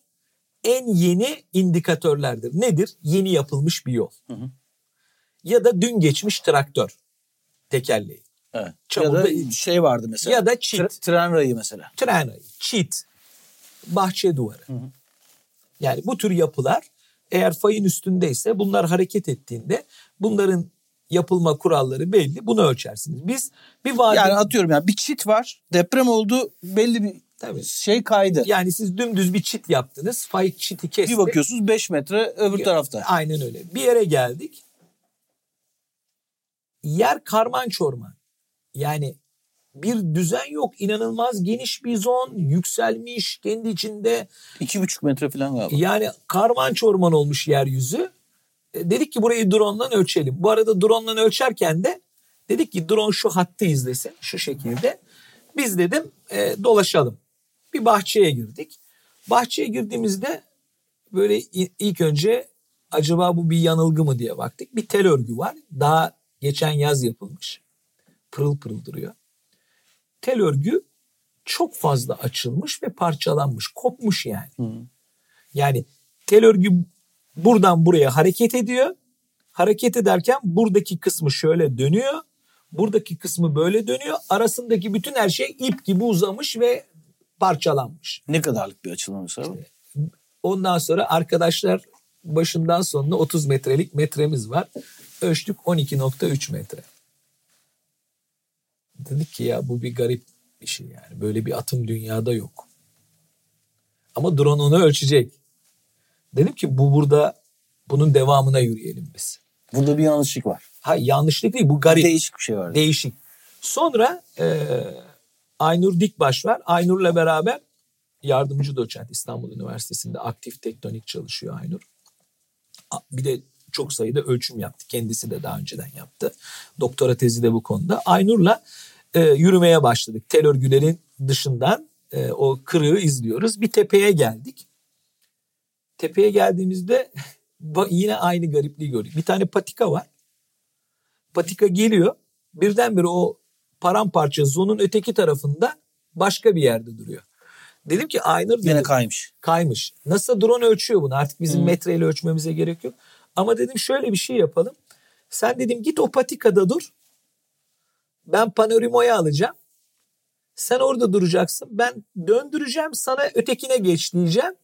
Speaker 2: en yeni indikatörlerdir. Nedir? Yeni yapılmış bir yol.
Speaker 1: hı.
Speaker 2: Ya da dün geçmiş traktör tekerleği.
Speaker 1: Evet.
Speaker 2: Çamurda-
Speaker 1: ya da şey vardı mesela.
Speaker 2: Ya da çit.
Speaker 1: Tre- tren rayı mesela.
Speaker 2: tren rayı, çit, bahçe duvarı. Yani bu tür yapılar eğer fayın üstündeyse bunlar hareket ettiğinde bunların yapılma kuralları belli. Bunu ölçersiniz. Biz bir vadi
Speaker 1: Yani
Speaker 2: yani,
Speaker 1: atıyorum yani bir çit var. Deprem oldu. Belli bir
Speaker 2: Tabii.
Speaker 1: şey kaydı.
Speaker 2: siz dümdüz bir çit yaptınız. Fay çiti kesti.
Speaker 1: bir bakıyorsunuz 5 metre öbür tarafta.
Speaker 2: Aynen öyle. Bir yere geldik. Yer karman çorman. Yani bir düzen yok. İnanılmaz geniş bir zon. Yükselmiş kendi içinde.
Speaker 1: İki buçuk metre falan galiba.
Speaker 2: Yani karman çorman olmuş yeryüzü. E, dedik ki burayı drone'dan ölçelim. Bu arada drone'dan ölçerken de dedik ki drone şu hattı izlesin şu şekilde. Biz dedim e, dolaşalım. Bir bahçeye girdik. Bahçeye girdiğimizde böyle ilk önce acaba bu bir yanılgı mı diye baktık. Bir tel örgü var. Daha geçen yaz yapılmış. Pırıl pırıl duruyor. Tel örgü çok fazla açılmış ve parçalanmış. Kopmuş yani. Yani tel örgü buradan buraya hareket ediyor. Hareket ederken buradaki kısmı şöyle dönüyor. Buradaki kısmı böyle dönüyor. Arasındaki bütün her şey ip gibi uzamış ve parçalanmış.
Speaker 1: Ne kadarlık bir açılım mesela? bu?
Speaker 2: Ondan sonra arkadaşlar başından sonuna 30 metrelik metremiz var. Ölçtük 12.3 metre. Dedik ki ya bu bir garip bir şey yani. Böyle bir atım dünyada yok. Ama drone onu ölçecek. Dedim ki bu burada bunun devamına yürüyelim biz.
Speaker 1: Burada bir yanlışlık var.
Speaker 2: Ha yanlışlık değil bu garip.
Speaker 1: Değişik bir şey var.
Speaker 2: Değişik. Sonra e, Aynur Dikbaş var. Aynur'la beraber yardımcı doçent İstanbul Üniversitesi'nde aktif tektonik çalışıyor Aynur. Bir de çok sayıda ölçüm yaptı. Kendisi de daha önceden yaptı. Doktora tezi de bu konuda. Aynur'la e, yürümeye başladık. Tel örgülerin dışından e, o kırığı izliyoruz. Bir tepeye geldik. Tepeye geldiğimizde (laughs) yine aynı garipliği gördük. Bir tane patika var. Patika geliyor. Birdenbire o paramparça zonun öteki tarafında başka bir yerde duruyor. Dedim ki Aynur
Speaker 1: Yine kaymış.
Speaker 2: kaymış. Nasıl drone ölçüyor bunu? Artık bizim metreyle ölçmemize gerek yok. Ama dedim şöyle bir şey yapalım. Sen dedim git o patikada dur. Ben panorimoyu alacağım. Sen orada duracaksın. Ben döndüreceğim sana ötekine geç diyeceğim.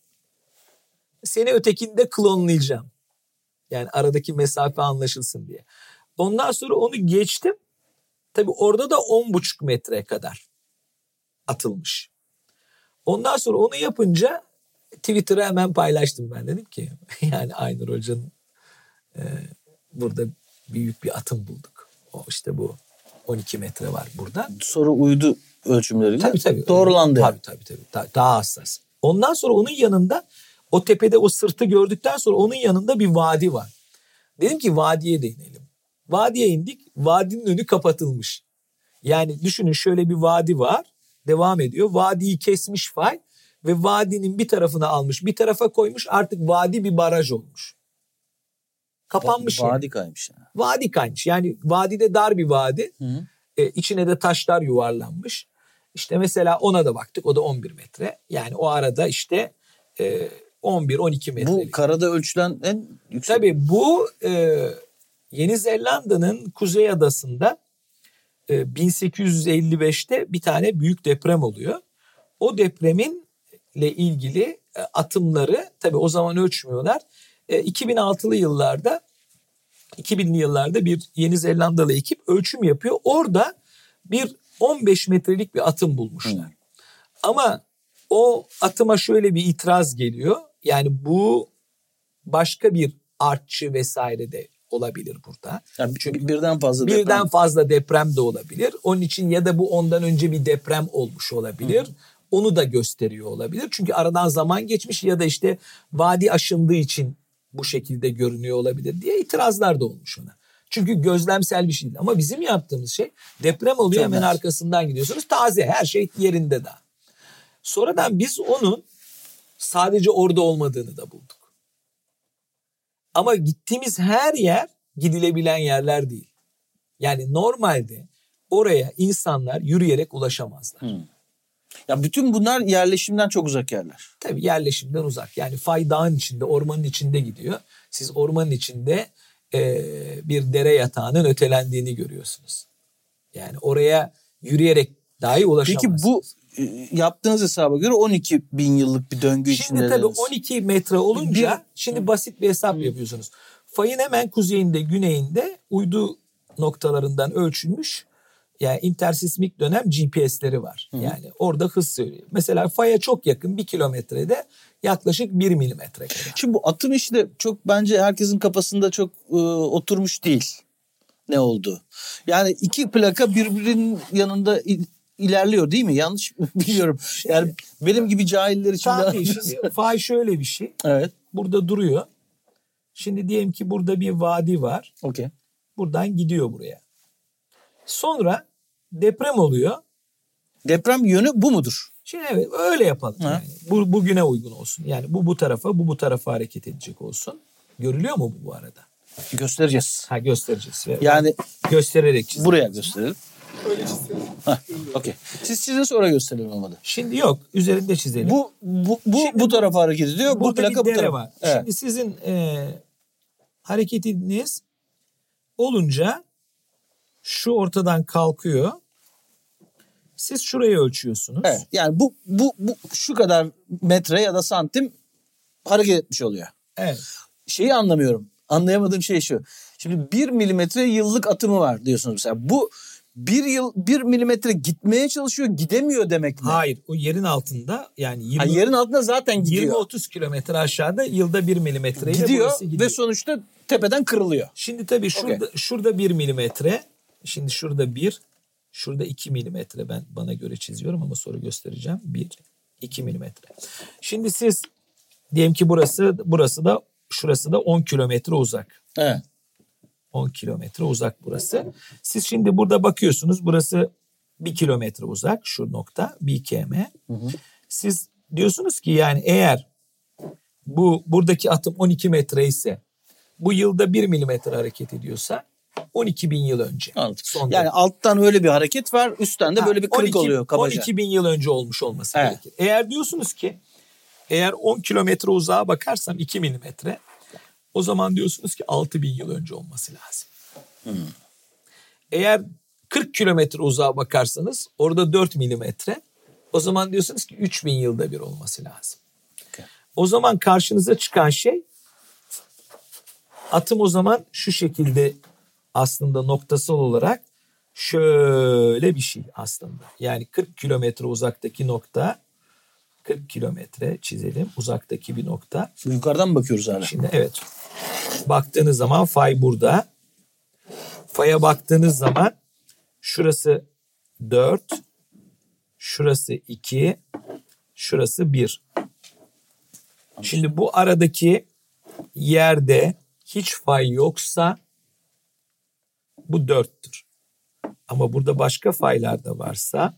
Speaker 2: Seni ötekinde klonlayacağım. Yani aradaki mesafe anlaşılsın diye. Ondan sonra onu geçtim. Tabii orada da 10,5 metre kadar atılmış. Ondan sonra onu yapınca Twitter'a hemen paylaştım ben. Dedim ki (laughs) yani Aynur Hoca'nın e, burada büyük bir atım bulduk. O işte bu 12 metre var burada.
Speaker 1: Sonra uydu ölçümleriyle
Speaker 2: Tabii tabii.
Speaker 1: doğrulandı.
Speaker 2: Tabii tabii tabii. Daha, daha hassas. Ondan sonra onun yanında o tepede o sırtı gördükten sonra onun yanında bir vadi var. Dedim ki vadiye de inelim. Vadiye indik. Vadinin önü kapatılmış. Yani düşünün şöyle bir vadi var. Devam ediyor. Vadiyi kesmiş fay ve vadinin bir tarafını almış. Bir tarafa koymuş. Artık vadi bir baraj olmuş. Kapanmış yani.
Speaker 1: Vadi kaymış. Yani.
Speaker 2: Vadi kaymış. Yani vadide dar bir vadi.
Speaker 1: Hı.
Speaker 2: E, içine de taşlar yuvarlanmış. İşte mesela ona da baktık. O da 11 metre. Yani o arada işte e, 11-12 metre.
Speaker 1: Bu karada ölçülen en yüksek.
Speaker 2: Tabii bu e, Yeni Zelanda'nın kuzey adasında e, 1855'te bir tane büyük deprem oluyor. O depreminle ilgili e, atımları tabii o zaman ölçmüyorlar. E, 2006'lı yıllarda 2000'li yıllarda bir Yeni Zelandalı ekip ölçüm yapıyor. Orada bir 15 metrelik bir atım bulmuşlar. Ama o atıma şöyle bir itiraz geliyor. Yani bu başka bir artçı vesaire de olabilir burada.
Speaker 1: Yani bir- birden fazla
Speaker 2: Birden
Speaker 1: deprem.
Speaker 2: fazla deprem de olabilir. Onun için ya da bu ondan önce bir deprem olmuş olabilir. Onu da gösteriyor olabilir. Çünkü aradan zaman geçmiş ya da işte vadi aşındığı için bu şekilde görünüyor olabilir diye itirazlar da olmuş ona. Çünkü gözlemsel bir şey değil. Ama bizim yaptığımız şey deprem oluyor
Speaker 1: Çok
Speaker 2: hemen arkasından gidiyorsunuz. Taze her şey yerinde daha. Sonradan biz onun sadece orada olmadığını da bulduk. Ama gittiğimiz her yer gidilebilen yerler değil. Yani normalde oraya insanlar yürüyerek ulaşamazlar.
Speaker 1: Ya bütün bunlar yerleşimden çok uzak yerler.
Speaker 2: Tabii yerleşimden uzak. Yani fay dağın içinde, ormanın içinde gidiyor. Siz ormanın içinde e, bir dere yatağının ötelendiğini görüyorsunuz. Yani oraya yürüyerek dahi ulaşamazsınız.
Speaker 1: Peki bu e, yaptığınız hesaba göre 12 bin yıllık bir döngü
Speaker 2: Şimdi
Speaker 1: içinde.
Speaker 2: tabii 12 metre olunca
Speaker 1: Bir-
Speaker 2: şimdi basit bir hesap yapıyorsunuz. Fayın hemen kuzeyinde, güneyinde uydu noktalarından ölçülmüş yani intersismik dönem GPS'leri var. Yani orada hız söylüyor. Mesela faya çok yakın bir kilometrede yaklaşık bir milimetre kadar.
Speaker 1: Şimdi bu atım işi de çok bence herkesin kafasında çok e, oturmuş değil. Ne oldu? Yani iki plaka birbirinin yanında il- ilerliyor değil mi? Yanlış (laughs) biliyorum. Yani benim gibi cahiller için
Speaker 2: Tabii şimdi (laughs) fay şöyle bir şey.
Speaker 1: Evet.
Speaker 2: Burada duruyor. Şimdi diyelim ki burada bir vadi var.
Speaker 1: Okey.
Speaker 2: Buradan gidiyor buraya. Sonra deprem oluyor.
Speaker 1: Deprem yönü bu mudur?
Speaker 2: Şimdi evet öyle yapalım.
Speaker 1: Ha.
Speaker 2: Yani. Bu, bugüne uygun olsun. Yani bu bu tarafa bu bu tarafa hareket edecek olsun. Görülüyor mu bu bu arada?
Speaker 1: Göstereceğiz.
Speaker 2: Ha göstereceğiz.
Speaker 1: Yani
Speaker 2: göstererek çizeceğiz.
Speaker 1: buraya gösterelim.
Speaker 2: Öyle çizelim.
Speaker 1: Heh, Okey. Siz çizin sonra gösterelim olmadı.
Speaker 2: Şimdi yok. Üzerinde çizelim.
Speaker 1: Bu bu bu,
Speaker 2: Şimdi
Speaker 1: bu tarafa hareket ediyor. Bu plaka
Speaker 2: bir
Speaker 1: bu tarafa.
Speaker 2: var.
Speaker 1: Evet.
Speaker 2: Şimdi sizin e, hareketiniz olunca şu ortadan kalkıyor. Siz şurayı ölçüyorsunuz.
Speaker 1: Evet. Yani bu bu bu şu kadar metre ya da santim hareket etmiş oluyor.
Speaker 2: Evet.
Speaker 1: Şeyi anlamıyorum. Anlayamadığım şey şu. Şimdi bir milimetre yıllık atımı var diyorsunuz mesela. Bu bir yıl bir milimetre gitmeye çalışıyor gidemiyor demek mi?
Speaker 2: Hayır. O yerin altında yani 20,
Speaker 1: Ha, yerin altında zaten gidiyor.
Speaker 2: 20-30 kilometre aşağıda yılda 1 milimetreyle
Speaker 1: gidiyor
Speaker 2: gidiyor.
Speaker 1: ve sonuçta tepeden kırılıyor.
Speaker 2: Şimdi tabii şurada, şurada 1 milimetre. Şimdi şurada 1. Şurada 2 milimetre. Ben bana göre çiziyorum ama sonra göstereceğim. 1, 2 milimetre. Şimdi siz diyelim ki burası burası da şurası da 10 kilometre uzak.
Speaker 1: Evet.
Speaker 2: 10 kilometre uzak burası. Siz şimdi burada bakıyorsunuz. Burası 1 kilometre uzak şu nokta 1 km. Siz diyorsunuz ki yani eğer bu buradaki atım 12 metre ise bu yılda 1 milimetre hareket ediyorsa 12 bin yıl önce.
Speaker 1: Anladım.
Speaker 2: Son
Speaker 1: Yani alttan öyle bir hareket var, üstten de
Speaker 2: Ha,
Speaker 1: böyle bir kırık
Speaker 2: 12
Speaker 1: oluyor kabaca.
Speaker 2: 12 bin yıl önce olmuş olması
Speaker 1: Evet.
Speaker 2: gerekir. Eğer diyorsunuz ki eğer 10 kilometre uzağa bakarsam 2 milimetre o zaman diyorsunuz ki 6 bin yıl önce olması lazım.
Speaker 1: Hmm.
Speaker 2: Eğer 40 kilometre uzağa bakarsanız orada 4 milimetre o zaman diyorsunuz ki 3 bin yılda bir olması lazım.
Speaker 1: Okey.
Speaker 2: O zaman karşınıza çıkan şey atım o zaman şu şekilde aslında noktasal olarak şöyle bir şey aslında. Yani 40 kilometre uzaktaki nokta 40 kilometre çizelim uzaktaki bir nokta.
Speaker 1: Bu yukarıdan mı bakıyoruz hala?
Speaker 2: Şimdi evet baktığınız zaman fay burada. Faya baktığınız zaman şurası 4, şurası 2, şurası 1. Şimdi bu aradaki yerde hiç fay yoksa bu 4'tür. Ama burada başka faylar da varsa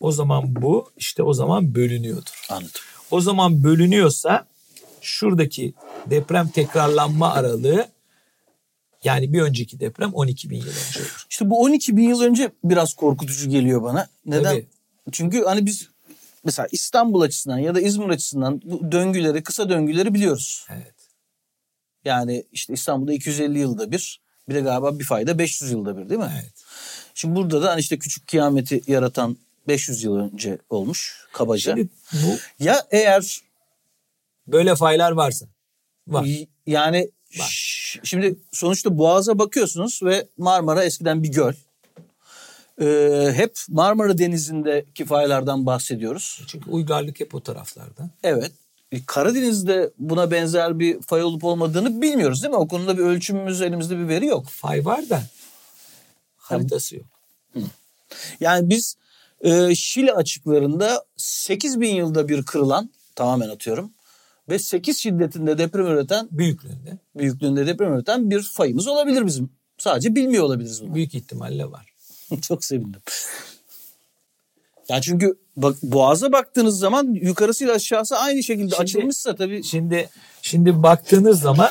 Speaker 2: o zaman bu işte o zaman bölünüyordur.
Speaker 1: Anladım.
Speaker 2: O zaman bölünüyorsa şuradaki deprem tekrarlanma aralığı yani bir önceki deprem 12 bin yıl önce olur.
Speaker 1: İşte bu 12 bin yıl önce biraz korkutucu geliyor bana. Neden?
Speaker 2: Tabii.
Speaker 1: Çünkü hani biz mesela İstanbul açısından ya da İzmir açısından bu döngüleri, kısa döngüleri biliyoruz.
Speaker 2: Evet.
Speaker 1: Yani işte İstanbul'da 250 yılda bir, bir de galiba bir fayda 500 yılda bir değil mi?
Speaker 2: Evet.
Speaker 1: Şimdi burada da hani işte küçük kıyameti yaratan 500 yıl önce olmuş kabaca.
Speaker 2: Şimdi bu
Speaker 1: Ya eğer
Speaker 2: böyle faylar varsa var.
Speaker 1: yani
Speaker 2: Var.
Speaker 1: şimdi sonuçta Boğaz'a bakıyorsunuz ve Marmara eskiden bir göl. Ee, hep Marmara Denizi'ndeki faylardan bahsediyoruz.
Speaker 2: Çünkü uygarlık hep o taraflarda.
Speaker 1: Evet. E, Karadeniz'de buna benzer bir fay olup olmadığını bilmiyoruz değil mi? O konuda bir ölçümümüz elimizde bir veri yok.
Speaker 2: Fay var da haritası yok.
Speaker 1: Yani biz e, Şili açıklarında 8 bin yılda bir kırılan tamamen atıyorum ve 8 şiddetinde deprem üreten
Speaker 2: Büyüklüğünde
Speaker 1: büyüklüğünde deprem üreten bir fayımız olabilir bizim. Sadece bilmiyor olabiliriz bunu.
Speaker 2: büyük ihtimalle var. (laughs)
Speaker 1: Çok sevindim. Yani çünkü bak Boğaz'a baktığınız zaman yukarısıyla aşağısı aynı şekilde
Speaker 2: Şimdi-
Speaker 1: açılmışsa tabii
Speaker 2: Şimdi şimdi baktığınız zaman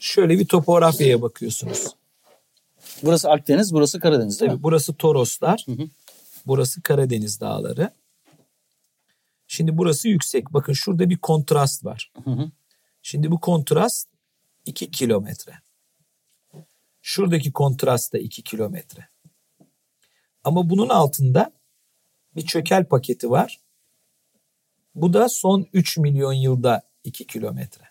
Speaker 2: şöyle bir topografyaya bakıyorsunuz.
Speaker 1: burası Akdeniz, burası Karadeniz değil mi?
Speaker 2: Tabii burası Toroslar.
Speaker 1: hı.
Speaker 2: Burası Karadeniz Dağları. Şimdi burası yüksek. Bakın şurada bir kontrast var.
Speaker 1: Hı hı.
Speaker 2: Şimdi bu kontrast 2 kilometre. Şuradaki kontrast da 2 kilometre. Ama bunun altında bir çökel paketi var. Bu da son 3 milyon yılda 2 kilometre.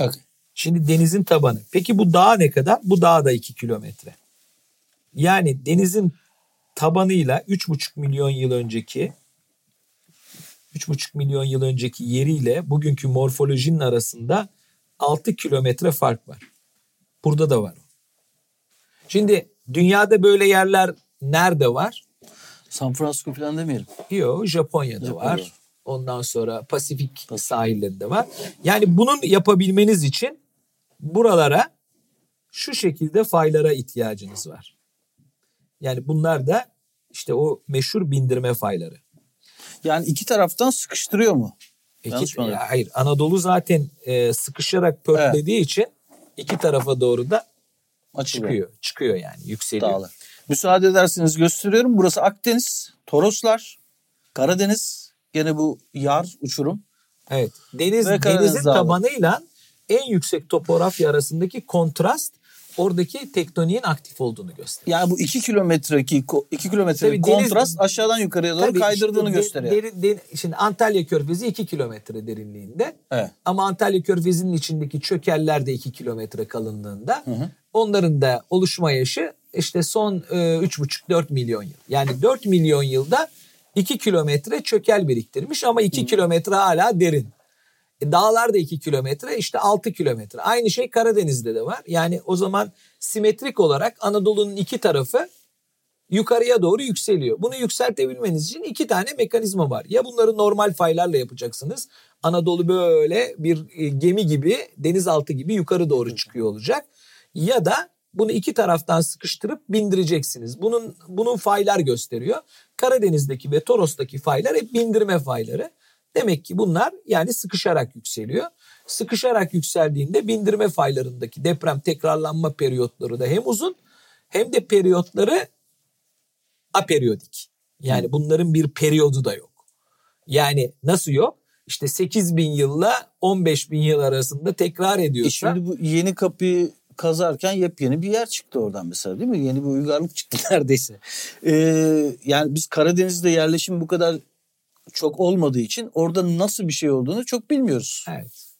Speaker 1: Okey.
Speaker 2: Şimdi denizin tabanı. Peki bu dağ ne kadar? Bu dağ da 2 kilometre. Yani denizin tabanıyla 3,5 milyon yıl önceki 3,5 milyon yıl önceki yeriyle bugünkü morfolojinin arasında 6 kilometre fark var. Burada da var o. Şimdi dünyada böyle yerler nerede var?
Speaker 1: San Francisco falan demeyelim.
Speaker 2: Yok Japonya'da
Speaker 1: Japonya'da.
Speaker 2: var. Ondan sonra Pasifik sahillerinde var. Yani bunun yapabilmeniz için buralara şu şekilde faylara ihtiyacınız var. Yani bunlar da işte o meşhur bindirme fayları.
Speaker 1: Yani iki taraftan sıkıştırıyor mu? Anladım?
Speaker 2: ya hayır Anadolu zaten e, sıkışarak pörtlediği için iki tarafa doğru da. Çıkıyor. Çıkıyor yani yükseliyor.
Speaker 1: Dağlar. Müsaade ederseniz gösteriyorum. Burası Akdeniz, Toroslar, Karadeniz. Gene bu yar uçurum.
Speaker 2: Evet. Deniz
Speaker 1: Ve Karadeniz
Speaker 2: denizin
Speaker 1: Dağları.
Speaker 2: tabanıyla en yüksek topografya arasındaki kontrast oradaki tektoniğin aktif olduğunu gösteriyor.
Speaker 1: Yani bu 2 kilometreki 2 kilometre
Speaker 2: Tabii deniz-
Speaker 1: kontrast aşağıdan yukarıya doğru kaydırdığını
Speaker 2: işte
Speaker 1: gösteriyor.
Speaker 2: derin- derin- şimdi Antalya Körfezi 2 kilometre derinliğinde.
Speaker 1: Evet.
Speaker 2: Ama Antalya Körfezi'nin içindeki çökeller de 2 kilometre kalınlığında. Onların da oluşma yaşı işte son e, 3,5-4 milyon yıl. Yani 4 milyon yılda 2 kilometre çökel biriktirmiş ama 2 kilometre hala derin. E, dağlar da 2 kilometre işte 6 kilometre. Aynı şey Karadeniz'de de var. Yani o zaman simetrik olarak Anadolu'nun iki tarafı yukarıya doğru yükseliyor. Bunu yükseltebilmeniz için iki tane mekanizma var. Ya bunları normal faylarla yapacaksınız. Anadolu böyle bir e, gemi gibi denizaltı gibi yukarı doğru çıkıyor olacak. Ya da bunu iki taraftan sıkıştırıp bindireceksiniz. Bunun bunun faylar gösteriyor. Karadeniz'deki ve Toros'taki faylar hep bindirme fayları. Demek ki bunlar yani sıkışarak yükseliyor. Sıkışarak yükseldiğinde bindirme faylarındaki deprem tekrarlanma periyotları da hem uzun hem de periyotları aperiyodik. Yani bunların bir periyodu da yok. Yani nasıl yok? İşte 8 bin yılla 15 bin yıl arasında tekrar
Speaker 1: E
Speaker 2: ediyorsa.
Speaker 1: şimdi bu yeni kapıyı kazarken yepyeni bir yer çıktı oradan mesela değil mi? Yeni bir uygarlık (laughs) çıktı neredeyse. Ee, yani biz Karadeniz'de yerleşim bu kadar çok olmadığı için orada nasıl bir şey olduğunu çok bilmiyoruz.
Speaker 2: Evet.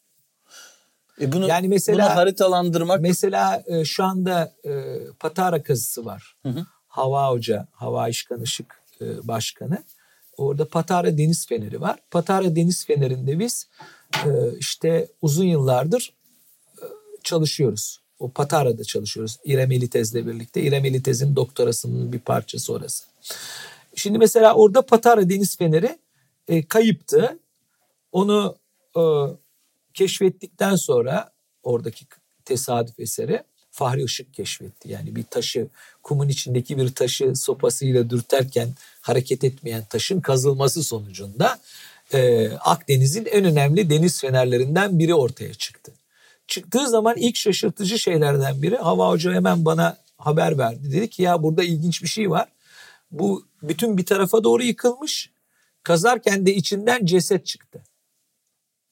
Speaker 1: E bunu,
Speaker 2: Yani mesela-
Speaker 1: bunu haritalandırmak
Speaker 2: Mesela e, şu anda e, Patara kazısı var. Hava Hoca, Hava İşkan Işık e, Başkanı. Orada Patara Deniz Feneri var. Patara Deniz Feneri'nde biz e, işte uzun yıllardır e, çalışıyoruz. O Patara'da çalışıyoruz. İrem Elitez'le birlikte. İrem Elitez'in doktorasının bir parçası orası. Şimdi mesela orada Patara Deniz Feneri e, kayıptı. Onu e, keşfettikten sonra oradaki tesadüf eseri Fahri Işık keşfetti. Yani bir taşı kumun içindeki bir taşı sopasıyla dürterken hareket etmeyen taşın kazılması sonucunda e, Akdeniz'in en önemli deniz fenerlerinden biri ortaya çıktı. Çıktığı zaman ilk şaşırtıcı şeylerden biri Hava Hoca hemen bana haber verdi. Dedi ki ya burada ilginç bir şey var. Bu bütün bir tarafa doğru yıkılmış. Kazarken de içinden ceset çıktı.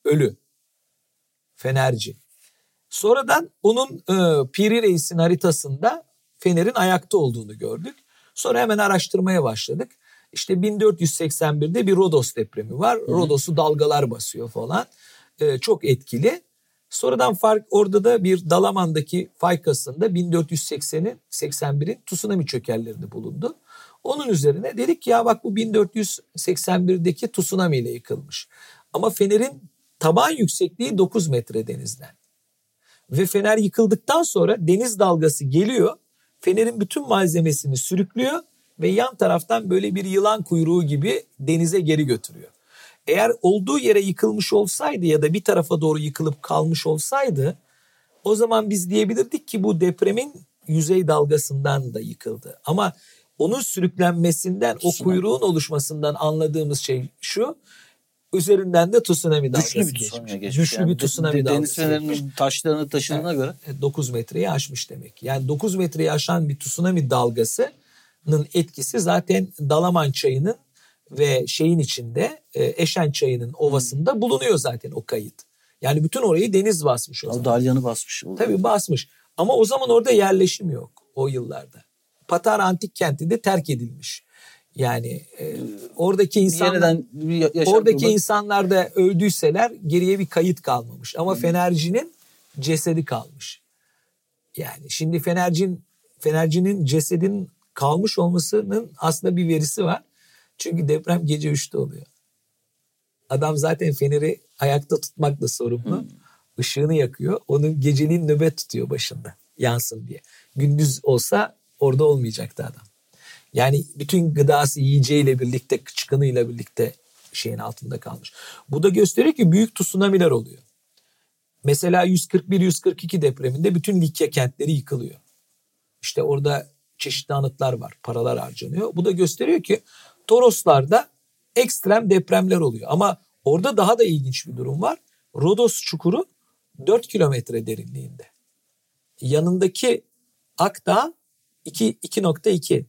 Speaker 2: Ölü. Fenerci. Sonradan onun e, Piri Reis'in haritasında Fener'in ayakta olduğunu gördük. Sonra hemen araştırmaya başladık. İşte 1481'de bir Rodos depremi var. Rodos'u dalgalar basıyor falan. E, çok etkili. Sonradan fark orada da bir Dalaman'daki fay kasında 1480'in 81'in tsunami çökellerinde bulundu. Onun üzerine dedik ki ya bak bu 1481'deki tsunami ile yıkılmış. Ama Fener'in taban yüksekliği 9 metre denizden. Ve Fener yıkıldıktan sonra deniz dalgası geliyor. Fener'in bütün malzemesini sürüklüyor ve yan taraftan böyle bir yılan kuyruğu gibi denize geri götürüyor. Eğer olduğu yere yıkılmış olsaydı ya da bir tarafa doğru yıkılıp kalmış olsaydı o zaman biz diyebilirdik ki bu depremin yüzey dalgasından da yıkıldı. Ama onun sürüklenmesinden, o kuyruğun oluşmasından anladığımız şey şu. Üzerinden de tsunami dalgası
Speaker 1: güçlü bir tsunami geçmiş.
Speaker 2: Güçlü
Speaker 1: Yani
Speaker 2: bir tsunami
Speaker 1: de-
Speaker 2: dalgası
Speaker 1: Deniz fenerinin taşlarını taşıdığına göre
Speaker 2: 9 metreyi aşmış demek. Yani 9 metreyi aşan bir tsunami dalgasının etkisi zaten Dalaman çayının ve şeyin içinde e, Eşen çayının ovasında bulunuyor zaten o kayıt. Yani bütün orayı deniz basmış o
Speaker 1: o
Speaker 2: zaman.
Speaker 1: dalyanı basmış.
Speaker 2: Tabii basmış. Ama o zaman orada yerleşim yok o yıllarda. Patara antik kenti de terk edilmiş. Yani e, oradaki insanlar
Speaker 1: ya-
Speaker 2: oradaki
Speaker 1: kurmak-
Speaker 2: insanlar da öldüyseler geriye bir kayıt kalmamış. Ama Fenerci'nin cesedi kalmış. Yani şimdi Fenercin Fenerci'nin cesedinin kalmış olmasının aslında bir verisi var. Çünkü deprem gece 3'te oluyor. Adam zaten feneri ayakta tutmakla sorumlu. Işığını yakıyor. Onun geceliğin nöbet tutuyor başında. Yansın diye. Gündüz olsa orada olmayacaktı adam. Yani bütün gıdası yiyeceğiyle birlikte, çıkınıyla birlikte şeyin altında kalmış. Bu da gösteriyor ki büyük tsunami'ler oluyor. Mesela 141-142 depreminde bütün Likya kentleri yıkılıyor. İşte orada çeşitli anıtlar var, paralar harcanıyor. Bu da gösteriyor ki Toroslarda ekstrem depremler oluyor. Ama orada daha da ilginç bir durum var. Rodos çukuru 4 kilometre derinliğinde. Yanındaki Akdağ 2 2.2.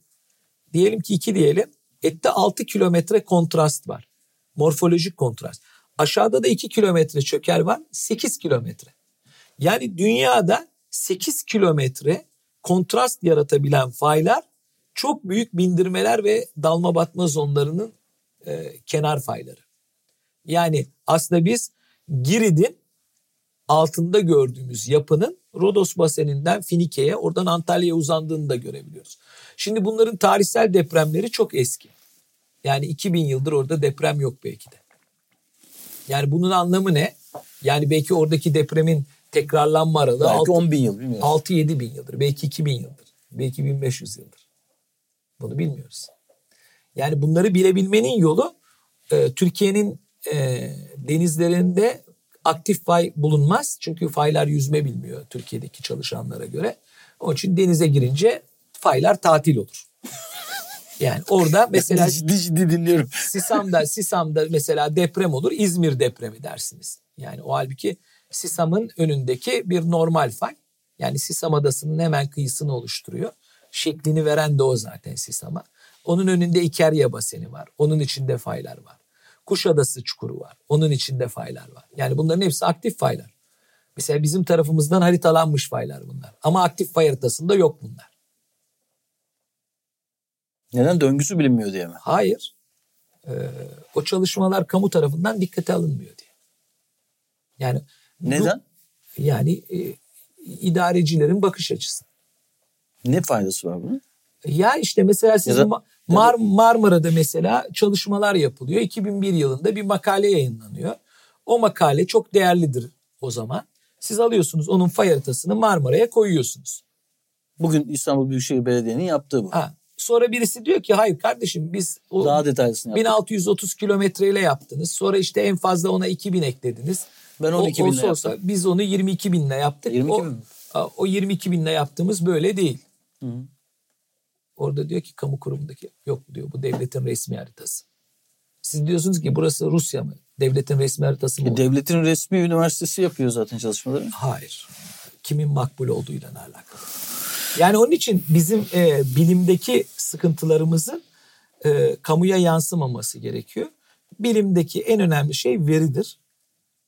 Speaker 2: Diyelim ki 2 diyelim. Ette 6 kilometre kontrast var. Morfolojik kontrast. Aşağıda da 2 kilometre çöker var. 8 kilometre. Yani dünyada 8 kilometre kontrast yaratabilen faylar çok büyük bindirmeler ve dalma batma zonlarının e, kenar fayları. Yani aslında biz Girit'in altında gördüğümüz yapının Rodos baseninden Finike'ye oradan Antalya'ya uzandığını da görebiliyoruz. Şimdi bunların tarihsel depremleri çok eski. Yani 2000 yıldır orada deprem yok belki de. Yani bunun anlamı ne? Yani belki oradaki depremin tekrarlanma aralığı
Speaker 1: Belki 10 bin yıl bilmiyorum.
Speaker 2: 6-7 bin yıldır. Belki 2000 yıldır. Belki 1500 yıldır. Bunu bilmiyoruz. Yani bunları bilebilmenin yolu e, Türkiye'nin e, denizlerinde aktif fay bulunmaz. Çünkü faylar yüzme bilmiyor Türkiye'deki çalışanlara göre. Onun için denize girince faylar tatil olur. (laughs) Yani orada mesela
Speaker 1: ciddi ciddi dinliyorum.
Speaker 2: Sisam'da Sisam'da mesela deprem olur. İzmir depremi dersiniz. Yani o halbuki Sisam'ın önündeki bir normal fay. Yani Sisam adasının hemen kıyısını oluşturuyor. Şeklini veren de o zaten Sisam'a. Onun önünde İkerya baseni var. Onun içinde faylar var. Kuşadası çukuru var. Onun içinde faylar var. Yani bunların hepsi aktif faylar. Mesela bizim tarafımızdan haritalanmış faylar bunlar. Ama aktif fay haritasında yok bunlar.
Speaker 1: Neden döngüsü bilinmiyor diye mi?
Speaker 2: Hayır. Ee, o çalışmalar kamu tarafından dikkate alınmıyor diye. Yani bu-
Speaker 1: Neden?
Speaker 2: yani e, idarecilerin bakış açısı.
Speaker 1: Ne faydası var bunun?
Speaker 2: Ya işte mesela sizin Ma- Mar Marmara'da mesela çalışmalar yapılıyor. 2001 yılında bir makale yayınlanıyor. O makale çok değerlidir o zaman. Siz alıyorsunuz onun fay haritasını Marmara'ya koyuyorsunuz.
Speaker 1: Bugün İstanbul Büyükşehir Belediye'nin yaptığı bu.
Speaker 2: Ha, sonra birisi diyor ki hayır kardeşim biz o
Speaker 1: Daha detaylısını yaptık.
Speaker 2: 1630 kilometreyle yaptınız. Sonra işte en fazla ona 2000 eklediniz.
Speaker 1: Ben
Speaker 2: O-
Speaker 1: 12 binle
Speaker 2: olsa olsa
Speaker 1: yaptım.
Speaker 2: Biz onu 22 binle yaptık.
Speaker 1: 22
Speaker 2: o,
Speaker 1: bin
Speaker 2: o 22 binle yaptığımız böyle değil.
Speaker 1: Hı.
Speaker 2: Orada diyor ki kamu kurumundaki yok diyor bu devletin resmi haritası. Siz diyorsunuz ki burası Rusya mı? Devletin resmi haritası mı?
Speaker 1: E, devletin resmi üniversitesi yapıyor zaten çalışmaları.
Speaker 2: Hayır. Kimin makbul olduğuyla alakalı? Yani onun için bizim e, bilimdeki sıkıntılarımızın e, kamuya yansımaması gerekiyor. Bilimdeki en önemli şey veridir.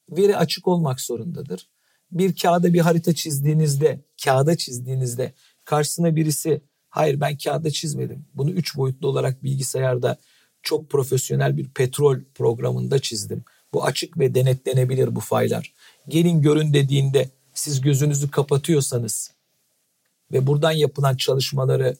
Speaker 2: Veri açık olmak zorundadır. Bir kağıda bir harita çizdiğinizde, kağıda çizdiğinizde karşısına birisi hayır ben kağıda çizmedim. Bunu üç boyutlu olarak bilgisayarda çok profesyonel bir petrol programında çizdim. Bu açık ve denetlenebilir bu faylar. Gelin görün dediğinde siz gözünüzü kapatıyorsanız ve buradan yapılan çalışmaları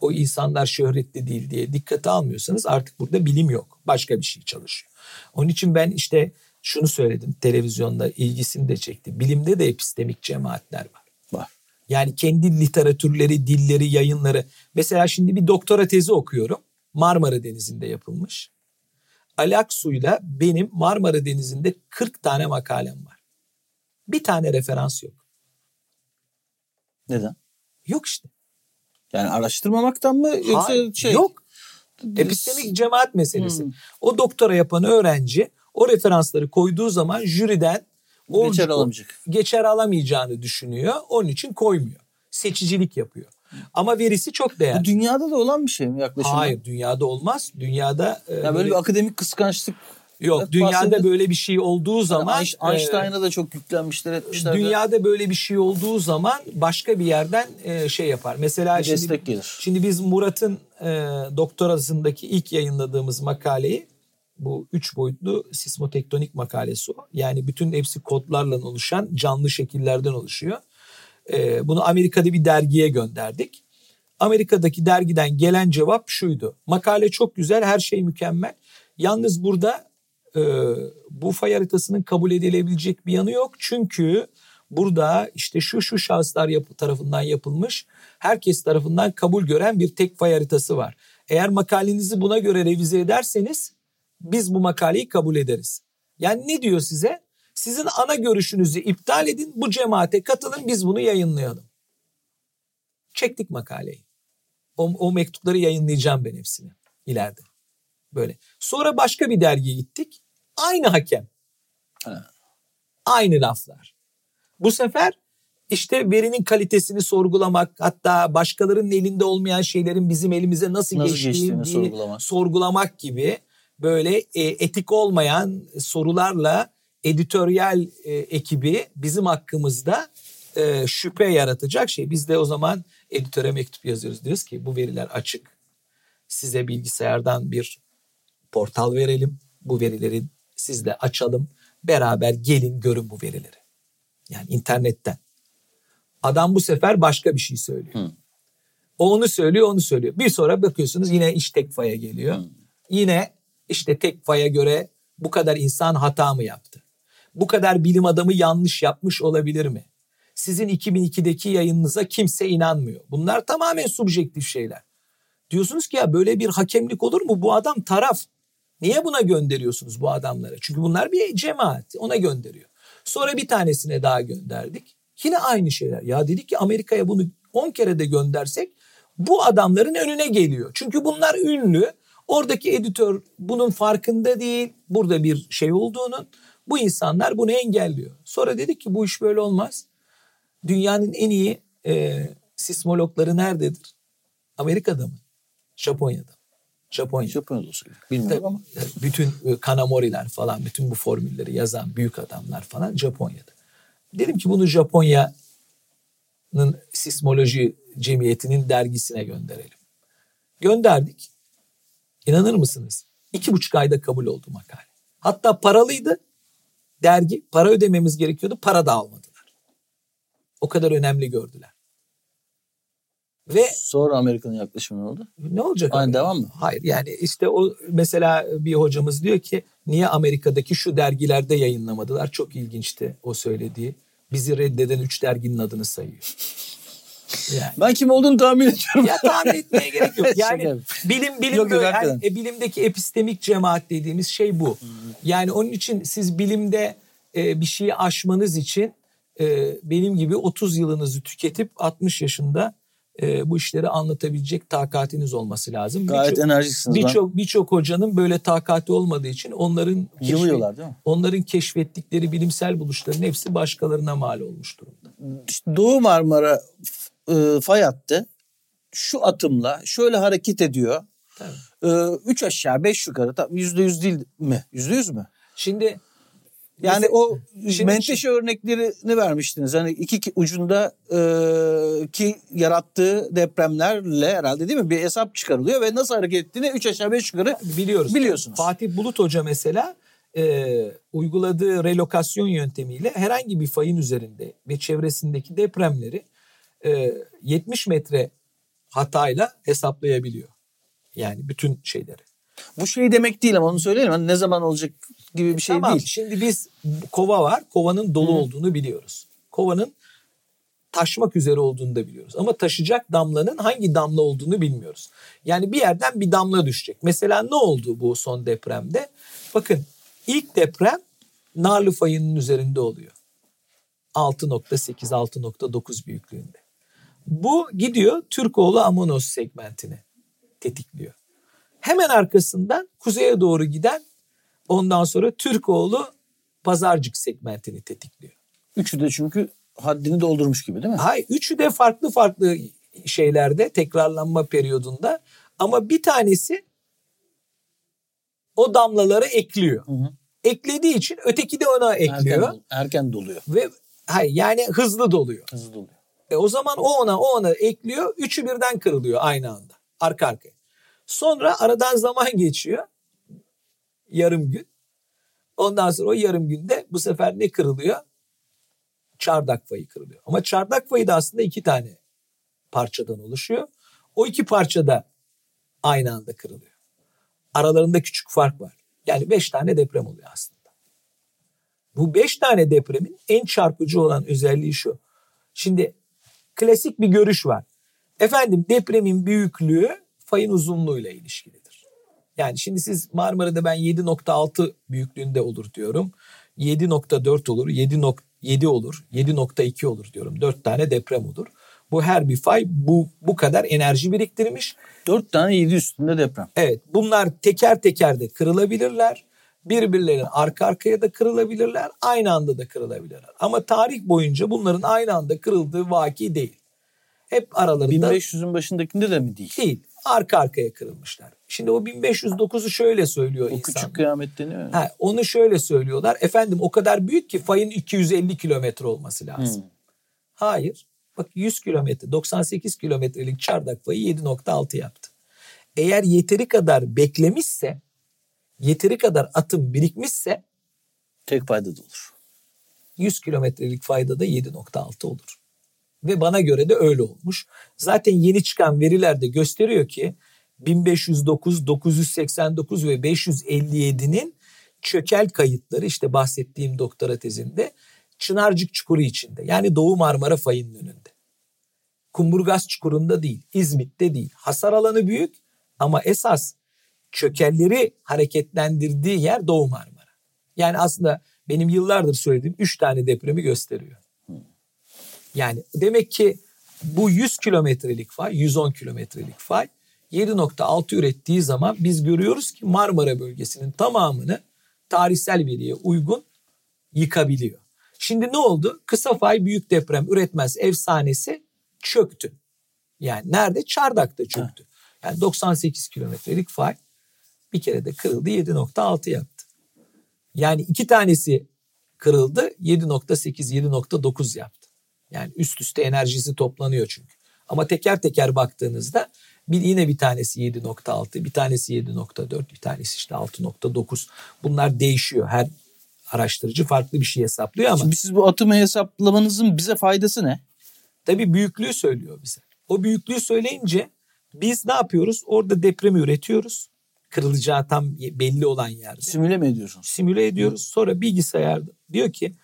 Speaker 2: o insanlar şöhretli değil diye dikkate almıyorsanız artık burada bilim yok. Başka bir şey çalışıyor. Onun için ben işte şunu söyledim televizyonda ilgisini de çekti. Bilimde de epistemik cemaatler var. Yani kendi literatürleri, dilleri, yayınları. Mesela şimdi bir doktora tezi okuyorum. Marmara Denizi'nde yapılmış. Ali Aksu'yla benim Marmara Denizi'nde 40 tane makalem var. Bir tane referans yok.
Speaker 1: Neden?
Speaker 2: Yok işte.
Speaker 1: Yani araştırmamaktan mı yoksa
Speaker 2: Hayır,
Speaker 1: şey?
Speaker 2: Yok. Epistemik cemaat meselesi.
Speaker 1: Hmm.
Speaker 2: O doktora yapan öğrenci o referansları koyduğu zaman jüriden o,
Speaker 1: Geçer alamayacak.
Speaker 2: geçer alamayacağını düşünüyor. Onun için koymuyor. Seçicilik yapıyor. Ama verisi çok
Speaker 1: Bu
Speaker 2: değerli.
Speaker 1: dünyada da olan bir şey mi yaklaşım?
Speaker 2: Hayır dünyada olmaz. Dünyada e,
Speaker 1: Ya böyle
Speaker 2: böyle-
Speaker 1: bir akademik kıskançlık.
Speaker 2: yok dünyada
Speaker 1: bahsedilir.
Speaker 2: böyle bir şey olduğu zaman
Speaker 1: Zaman, Einstein'a da çok yüklenmişler etmişler.
Speaker 2: dünyada böyle bir şey olduğu zaman başka bir yerden e, şey yapar. Mesela
Speaker 1: Bir
Speaker 2: şimdi
Speaker 1: destek gelir.
Speaker 2: Şimdi biz Murat'ın e, doktorasındaki ilk yayınladığımız makaleyi bu üç boyutlu sismotektonik makalesi o. Yani bütün hepsi kodlarla oluşan canlı şekillerden oluşuyor. E, bunu Amerika'da bir dergiye gönderdik. Amerika'daki dergiden gelen cevap şuydu. Makale çok güzel, her şey mükemmel. Yalnız burada e, bu fay haritasının kabul edilebilecek bir yanı yok. Çünkü burada işte şu şu şahıslar yap- tarafından yapılmış, herkes tarafından kabul gören bir tek fay haritası var. Eğer makalenizi buna göre revize ederseniz biz bu makaleyi kabul ederiz. Yani ne diyor size? Sizin ana görüşünüzü iptal edin, bu cemaate katılın, biz bunu yayınlayalım. Çektik makaleyi. O, o mektupları yayınlayacağım ben hepsini ileride. Böyle. Sonra başka bir dergiye gittik. Aynı hakem.
Speaker 1: Ha.
Speaker 2: Aynı laflar. Bu sefer işte verinin kalitesini sorgulamak hatta başkalarının elinde olmayan şeylerin bizim elimize nasıl,
Speaker 1: Nasıl
Speaker 2: geçtiğini
Speaker 1: geçtiğini sorgulamak.
Speaker 2: sorgulamak gibi böyle e, etik olmayan sorularla editoryal e, ekibi bizim hakkımızda e, şüphe yaratacak şey. Biz de o zaman editöre mektup yazıyoruz. Diyoruz ki bu veriler açık. Size bilgisayardan bir portal verelim. Bu verileri siz de açalım. Beraber gelin görün bu verileri. Yani internetten. Adam bu sefer başka bir şey söylüyor.
Speaker 1: Hı.
Speaker 2: O onu söylüyor, onu söylüyor. Bir sonra bakıyorsunuz yine iş tekfaya geliyor. Yine işte tekfaya göre bu kadar insan hata mı yaptı? Bu kadar bilim adamı yanlış yapmış olabilir mi? Sizin 2002'deki yayınınıza kimse inanmıyor. Bunlar tamamen subjektif şeyler. Diyorsunuz ki ya böyle bir hakemlik olur mu? Bu adam taraf. Niye buna gönderiyorsunuz bu adamlara? Çünkü bunlar bir cemaat. Ona gönderiyor. Sonra bir tanesine daha gönderdik. Yine aynı şeyler. Ya dedik ki Amerika'ya bunu 10 kere de göndersek bu adamların önüne geliyor. Çünkü bunlar ünlü. Oradaki editör bunun farkında değil. Burada bir şey olduğunun. Bu insanlar bunu engelliyor. Sonra dedik ki bu iş böyle olmaz. Dünyanın en iyi e, sismologları nerededir? Amerika'da mı? Japonya'da? Japonya.
Speaker 1: Japonya'da gerek. Bilmiyorum ama.
Speaker 2: Bütün e, Kanamori'ler falan, bütün bu formülleri yazan büyük adamlar falan Japonya'da. Dedim ki bunu Japonya'nın sismoloji cemiyetinin dergisine gönderelim. Gönderdik. İnanır mısınız? İki buçuk ayda kabul oldu makale. Hatta paralıydı dergi. Para ödememiz gerekiyordu. Para da almadılar. O kadar önemli gördüler. Ve
Speaker 1: Sonra Amerika'nın yaklaşımı ne oldu?
Speaker 2: ne olacak?
Speaker 1: Aynı
Speaker 2: abi?
Speaker 1: devam mı?
Speaker 2: Hayır yani işte o mesela bir hocamız diyor ki niye Amerika'daki şu dergilerde yayınlamadılar? Çok ilginçti o söylediği. Bizi reddeden üç derginin adını sayıyor. (laughs) Yani.
Speaker 1: Ben kim olduğunu tahmin ediyorum.
Speaker 2: Ya tahmin etmeye gerek yok. (laughs) Yani bilim bilim
Speaker 1: Yok, yok,
Speaker 2: böyle,
Speaker 1: hakikaten.
Speaker 2: yani, e, bilimdeki epistemik cemaat dediğimiz şey bu. Yani onun için siz bilimde e, bir şeyi aşmanız için e, benim gibi 30 yılınızı tüketip 60 yaşında e, bu işleri anlatabilecek takatiniz olması lazım.
Speaker 1: Gayet
Speaker 2: Birçok-
Speaker 1: enerjiksiniz.
Speaker 2: Birçok birçok hocanın böyle takati olmadığı için onların keşfet-
Speaker 1: Yılıyorlar değil mi?
Speaker 2: onların keşfettikleri bilimsel buluşların hepsi başkalarına mal olmuş durumda.
Speaker 1: İşte Doğu Marmara e, fay hattı şu atımla şöyle hareket ediyor.
Speaker 2: Tabii.
Speaker 1: E, üç aşağı beş yukarı. Yüzde yüz değil mi? Yüzde yüz mü?
Speaker 2: Şimdi
Speaker 1: Yani
Speaker 2: Mesela-
Speaker 1: o
Speaker 2: Şimdi-
Speaker 1: menteşe örneklerini vermiştiniz. Hani iki ki- ucunda e, ki yarattığı depremlerle herhalde değil mi? Bir hesap çıkarılıyor ve nasıl hareket ettiğini üç aşağı beş yukarı
Speaker 2: biliyoruz.
Speaker 1: Biliyorsunuz.
Speaker 2: Fatih Bulut Hoca mesela e, uyguladığı relokasyon yöntemiyle herhangi bir fayın üzerinde ve çevresindeki depremleri e, 70 metre hatayla hesaplayabiliyor. Yani bütün şeyleri.
Speaker 1: Bu şey demek değil ama onu söyleyelim. Hani ne zaman olacak gibi bir şey
Speaker 2: tamam,
Speaker 1: değil.
Speaker 2: Şimdi biz kova var. Kovanın dolu olduğunu biliyoruz. Kovanın taşmak üzere olduğunu da biliyoruz. Ama taşıyacak damlanın hangi damla olduğunu bilmiyoruz. Yani bir yerden bir damla düşecek. Mesela ne oldu bu son depremde? Bakın ilk deprem Narlı fayının üzerinde oluyor. 6.8-6.9 büyüklüğünde. Bu gidiyor Türkoğlu Amonos segmentini tetikliyor. Hemen arkasından kuzeye doğru giden ondan sonra Türkoğlu Pazarcık segmentini tetikliyor.
Speaker 1: Üçü de çünkü haddini doldurmuş gibi değil mi?
Speaker 2: Hay üçü de farklı farklı şeylerde tekrarlanma periyodunda ama bir tanesi o damlaları ekliyor.
Speaker 1: Hı hı.
Speaker 2: Eklediği için öteki de ona ekliyor
Speaker 1: Erken, erken doluyor.
Speaker 2: ve hayır yani hızlı doluyor.
Speaker 1: Hızlı doluyor.
Speaker 2: E o zaman o ona o ona ekliyor. Üçü birden kırılıyor aynı anda. Arka arkaya. Sonra aradan zaman geçiyor. Yarım gün. Ondan sonra o yarım günde bu sefer ne kırılıyor? Çardak fayı kırılıyor. Ama çardak fayı da aslında iki tane parçadan oluşuyor. O iki parça da aynı anda kırılıyor. Aralarında küçük fark var. Yani beş tane deprem oluyor aslında. Bu beş tane depremin en çarpıcı olan özelliği şu. Şimdi klasik bir görüş var. Efendim depremin büyüklüğü fayın uzunluğuyla ilişkilidir. Yani şimdi siz Marmara'da ben 7.6 büyüklüğünde olur diyorum. 7.4 olur, 7.7 olur, 7.2 olur diyorum. 4 tane deprem olur. Bu her bir fay bu bu kadar enerji biriktirmiş.
Speaker 1: Dört tane yedi üstünde deprem.
Speaker 2: Evet bunlar teker teker de kırılabilirler. Birbirlerinin arka arkaya da kırılabilirler, aynı anda da kırılabilirler. Ama tarih boyunca bunların aynı anda kırıldığı vaki değil. Hep aralarında
Speaker 1: 1500'ün başındakinde de mi değil?
Speaker 2: değil. Arka arkaya kırılmışlar. Şimdi o 1509'u şöyle söylüyor
Speaker 1: O
Speaker 2: insan.
Speaker 1: küçük kıyamet deniyor.
Speaker 2: Ha, onu şöyle söylüyorlar. Efendim o kadar büyük ki fayın 250 kilometre olması lazım.
Speaker 1: Hmm.
Speaker 2: Hayır. Bak 100 kilometre 98 kilometrelik çardak fayı 7.6 yaptı. Eğer yeteri kadar beklemişse yeteri kadar atım birikmişse
Speaker 1: Tek fayda da olur.
Speaker 2: 100 kilometrelik fayda da 7.6 olur. Ve bana göre de öyle olmuş. Zaten yeni çıkan veriler de gösteriyor ki 1509, 989 ve 557'nin çökel kayıtları işte bahsettiğim doktora tezinde Çınarcık Çukuru içinde. Yani Doğu Marmara fayının önünde. Kumburgaz Çukuru'nda değil, İzmit'te değil. Hasar alanı büyük ama esas çökelleri hareketlendirdiği yer Doğu Marmara. Yani aslında benim yıllardır söylediğim 3 tane depremi gösteriyor. Yani demek ki bu 100 kilometrelik fay, 110 kilometrelik fay 7.6 ürettiği zaman biz görüyoruz ki Marmara bölgesinin tamamını tarihsel veriye uygun yıkabiliyor. Şimdi ne oldu? Kısa fay büyük deprem üretmez efsanesi çöktü. Yani nerede? Çardak'ta çöktü. Yani 98 kilometrelik fay bir kere de kırıldı 7.6 yaptı. Yani iki tanesi kırıldı 7.8 7.9 yaptı. Yani üst üste enerjisi toplanıyor çünkü. Ama teker teker baktığınızda bir yine bir tanesi 7.6, bir tanesi 7.4, bir tanesi işte 6.9. Bunlar değişiyor. Her araştırıcı farklı bir şey hesaplıyor ama
Speaker 1: Şimdi siz bu atımı hesaplamanızın bize faydası ne?
Speaker 2: tabii büyüklüğü söylüyor bize. O büyüklüğü söyleyince biz ne yapıyoruz? Orada depremi üretiyoruz. Kırılacağı tam belli olan yerde.
Speaker 1: Simüle mi ediyorsunuz?
Speaker 2: simüle ediyoruz. Sonra bilgisayar diyor ki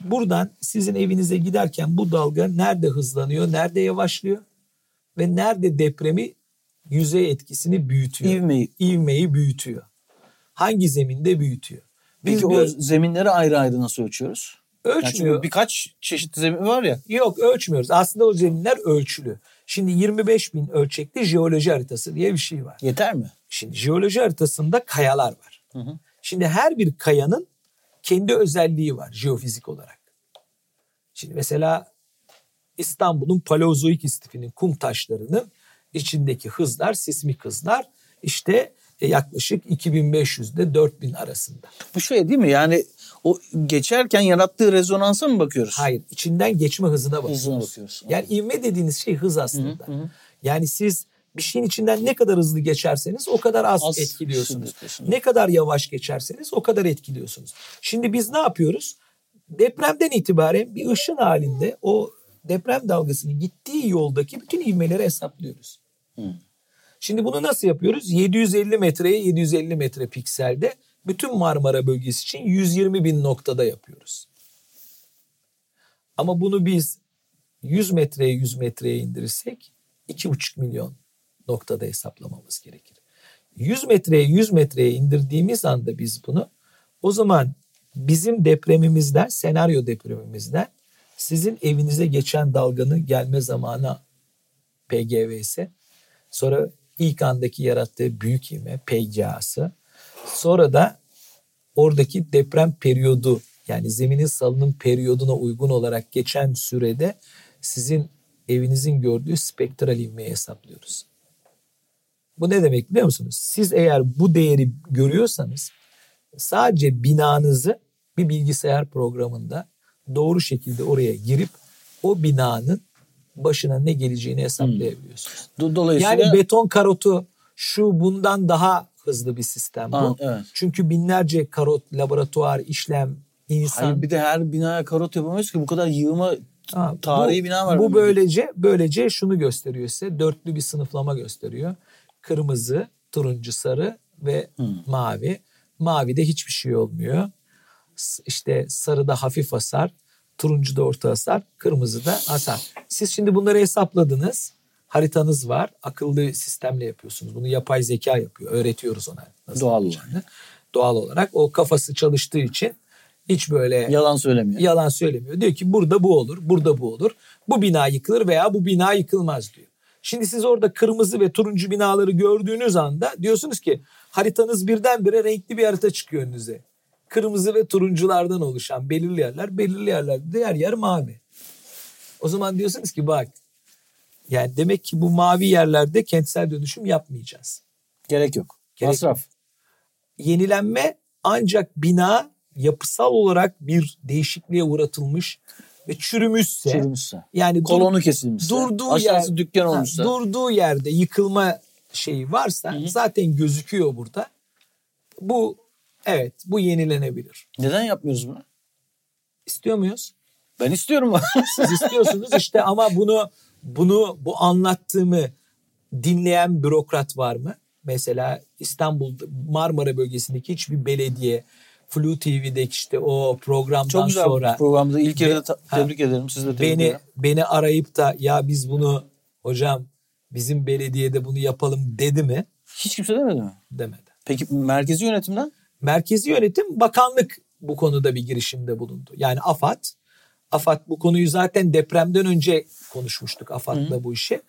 Speaker 2: buradan sizin evinize giderken bu dalga nerede hızlanıyor, nerede yavaşlıyor ve nerede depremi yüzey etkisini büyütüyor.
Speaker 1: İvmeyi.
Speaker 2: İvmeyi büyütüyor. Hangi zeminde büyütüyor? Biz
Speaker 1: Peki o
Speaker 2: diyor,
Speaker 1: zeminleri ayrı ayrı nasıl ölçüyoruz? Yani
Speaker 2: ölçmüyor.
Speaker 1: birkaç çeşit zemin var ya.
Speaker 2: Yok ölçmüyoruz. Aslında o zeminler ölçülü. Şimdi 25 bin ölçekli jeoloji haritası diye bir şey var.
Speaker 1: Yeter mi?
Speaker 2: Şimdi jeoloji haritasında kayalar var.
Speaker 1: Hı hı.
Speaker 2: Şimdi her bir kayanın kendi özelliği var jeofizik olarak. Şimdi mesela İstanbul'un Paleozoik istifinin kum taşlarının içindeki hızlar, sismik hızlar işte e, yaklaşık 2500'de 4000 arasında.
Speaker 1: Bu şey değil mi? Yani o geçerken yarattığı rezonansa mı bakıyoruz?
Speaker 2: Hayır, içinden geçme hızına bakıyoruz.
Speaker 1: Hızına bakıyoruz.
Speaker 2: Yani ivme dediğiniz şey hız aslında.
Speaker 1: Hı hı hı.
Speaker 2: Yani siz bir şeyin içinden ne kadar hızlı geçerseniz o kadar az,
Speaker 1: Az
Speaker 2: etkiliyorsunuz. Ne kadar yavaş geçerseniz o kadar etkiliyorsunuz. Şimdi biz ne yapıyoruz? Depremden itibaren bir ışın halinde o deprem dalgasının gittiği yoldaki bütün ivmeleri hesaplıyoruz. Şimdi bunu nasıl yapıyoruz? 750 metreye 750 metre pikselde bütün Marmara bölgesi için 120 bin noktada yapıyoruz. Ama bunu biz 100 metreye 100 metreye indirirsek 2,5 milyon noktada hesaplamamız gerekir. 100 metreye 100 metreye indirdiğimiz anda biz bunu o zaman bizim depremimizden, senaryo depremimizden sizin evinize geçen dalganın gelme zamanı PGV ise sonra ilk andaki yarattığı büyük ivme PGA'sı sonra da oradaki deprem periyodu yani zeminin salınım periyoduna uygun olarak geçen sürede sizin evinizin gördüğü spektral ivmeyi hesaplıyoruz. Bu ne demek biliyor musunuz? Siz eğer bu değeri görüyorsanız sadece binanızı bir bilgisayar programında doğru şekilde oraya girip o binanın başına ne geleceğini hesaplayabiliyorsunuz.
Speaker 1: Do- Dolayısıyla
Speaker 2: Yani beton karotu şu bundan daha hızlı bir sistem bu.
Speaker 1: Aa, evet.
Speaker 2: Çünkü binlerce karot, laboratuvar, işlem, insan.
Speaker 1: Hayır bir de her binaya karot yapamayız ki bu kadar yığıma
Speaker 2: Ha,
Speaker 1: tarihi
Speaker 2: bu,
Speaker 1: bina var.
Speaker 2: Bu böylece böylece şunu gösteriyor size. Dörtlü bir sınıflama gösteriyor. Kırmızı, turuncu, sarı ve mavi. Mavide hiçbir şey olmuyor. İşte sarıda hafif hasar, turuncuda orta hasar, kırmızıda hasar. Siz şimdi bunları hesapladınız. Haritanız var. Akıllı sistemle yapıyorsunuz. Bunu yapay zeka yapıyor. Öğretiyoruz ona. nasıl
Speaker 1: Doğal
Speaker 2: yapacağını. Doğal olarak o kafası çalıştığı için hiç böyle
Speaker 1: Yalan söylemiyor.
Speaker 2: yalan söylemiyor. Diyor ki burada bu olur, burada bu olur. Bu bina yıkılır veya bu bina yıkılmaz diyor. Şimdi siz orada kırmızı ve turuncu binaları gördüğünüz anda diyorsunuz ki haritanız birdenbire renkli bir harita çıkıyor önünüze. kırmızı ve turunculardan oluşan belirli yerler, belirli yerlerde diğer yer mavi. O zaman diyorsunuz ki bak yani demek ki bu mavi yerlerde kentsel dönüşüm yapmayacağız.
Speaker 1: Gerek yok.
Speaker 2: Gerek
Speaker 1: Masraf.
Speaker 2: Yenilenme ancak bina yapısal olarak bir değişikliğe uğratılmış ve çürümüşse,
Speaker 1: Çürümüşse.
Speaker 2: yani dur-
Speaker 1: Kolonu kesilmişse.
Speaker 2: durduğu
Speaker 1: aşağısı
Speaker 2: yer-
Speaker 1: dükkan
Speaker 2: ha,
Speaker 1: olmuşsa.
Speaker 2: durduğu yerde yıkılma şeyi varsa zaten gözüküyor burada. Bu evet bu yenilenebilir.
Speaker 1: Neden yapmıyoruz bunu?
Speaker 2: İstiyor muyuz?
Speaker 1: Ben istiyorum.
Speaker 2: Siz istiyorsunuz işte ama bunu bunu bu anlattığımı dinleyen bürokrat var mı? Mesela İstanbul Marmara bölgesindeki hiçbir belediye Flu TV'deki işte o programdan
Speaker 1: Çok güzel
Speaker 2: sonra
Speaker 1: programda. İlk yere de ta-
Speaker 2: Ha.
Speaker 1: tebrik ederim. Siz de tebrik
Speaker 2: beni
Speaker 1: ederim.
Speaker 2: beni arayıp da ya biz bunu hocam bizim belediyede bunu yapalım dedi mi?
Speaker 1: Hiç kimse demedi mi?
Speaker 2: Demedi.
Speaker 1: Peki merkezi yönetimden?
Speaker 2: Merkezi yönetim bakanlık bu konuda bir girişimde bulundu. Yani AFAD. AFAD bu konuyu zaten depremden önce konuşmuştuk AFAD'la bu işi.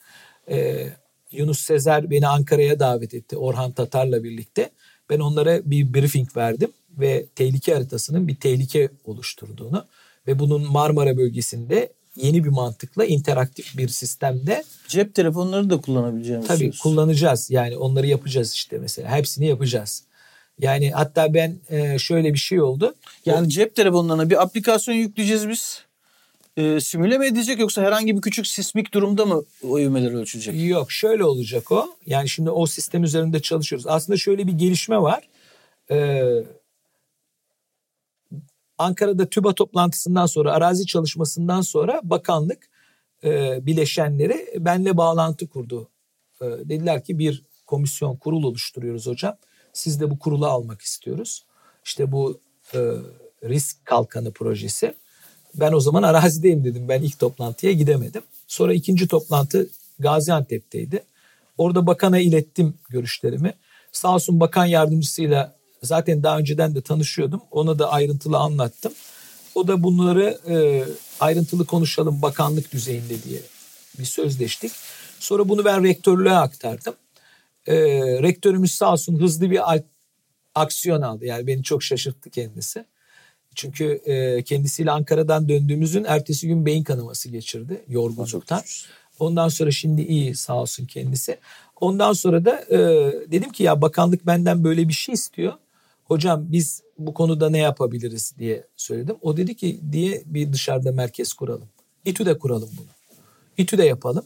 Speaker 2: Ee, Yunus Sezer beni Ankara'ya davet etti Orhan Tatar'la birlikte. Ben onlara bir briefing verdim ve tehlike haritasının bir tehlike oluşturduğunu ve bunun Marmara bölgesinde yeni bir mantıkla interaktif bir sistemde
Speaker 1: Cep telefonları da kullanabileceğimiz.
Speaker 2: Tabii
Speaker 1: söz.
Speaker 2: kullanacağız. Yani onları yapacağız işte mesela. Hepsini yapacağız. Yani hatta ben e, şöyle bir şey oldu.
Speaker 1: Yani cep telefonlarına bir aplikasyon yükleyeceğiz biz. Ee, simüle mi edecek yoksa herhangi bir küçük sismik durumda mı o ivmeler ölçülecek?
Speaker 2: Yok şöyle olacak o. Yani şimdi o sistem üzerinde çalışıyoruz. Aslında şöyle bir gelişme var. Ee, Ankara'da TÜBA toplantısından sonra arazi çalışmasından sonra bakanlık e, bileşenleri benle bağlantı kurdu. E, dediler ki bir komisyon kurul oluşturuyoruz hocam. Siz de bu kurulu almak istiyoruz. İşte bu e, risk kalkanı projesi. Ben o zaman arazideyim dedim. Ben ilk toplantıya gidemedim. Sonra ikinci toplantı Gaziantep'teydi. Orada bakana ilettim görüşlerimi. Sağ olsun bakan yardımcısıyla zaten daha önceden de tanışıyordum. Ona da ayrıntılı anlattım. O da bunları e, ayrıntılı konuşalım bakanlık düzeyinde diye bir sözleştik. Sonra bunu ben rektörlüğe aktardım. E, rektörümüz sağ olsun hızlı bir aksiyon aldı. Yani beni çok şaşırttı kendisi. Çünkü e, kendisiyle Ankara'dan döndüğümüzün ertesi gün beyin kanaması geçirdi yorgunluktan. Ondan sonra şimdi iyi sağ olsun kendisi. Ondan sonra da e, dedim ki ya bakanlık benden böyle bir şey istiyor. Hocam biz bu konuda ne yapabiliriz diye söyledim. O dedi ki diye bir dışarıda merkez kuralım. İTÜ'de kuralım bunu. İTÜ'de yapalım.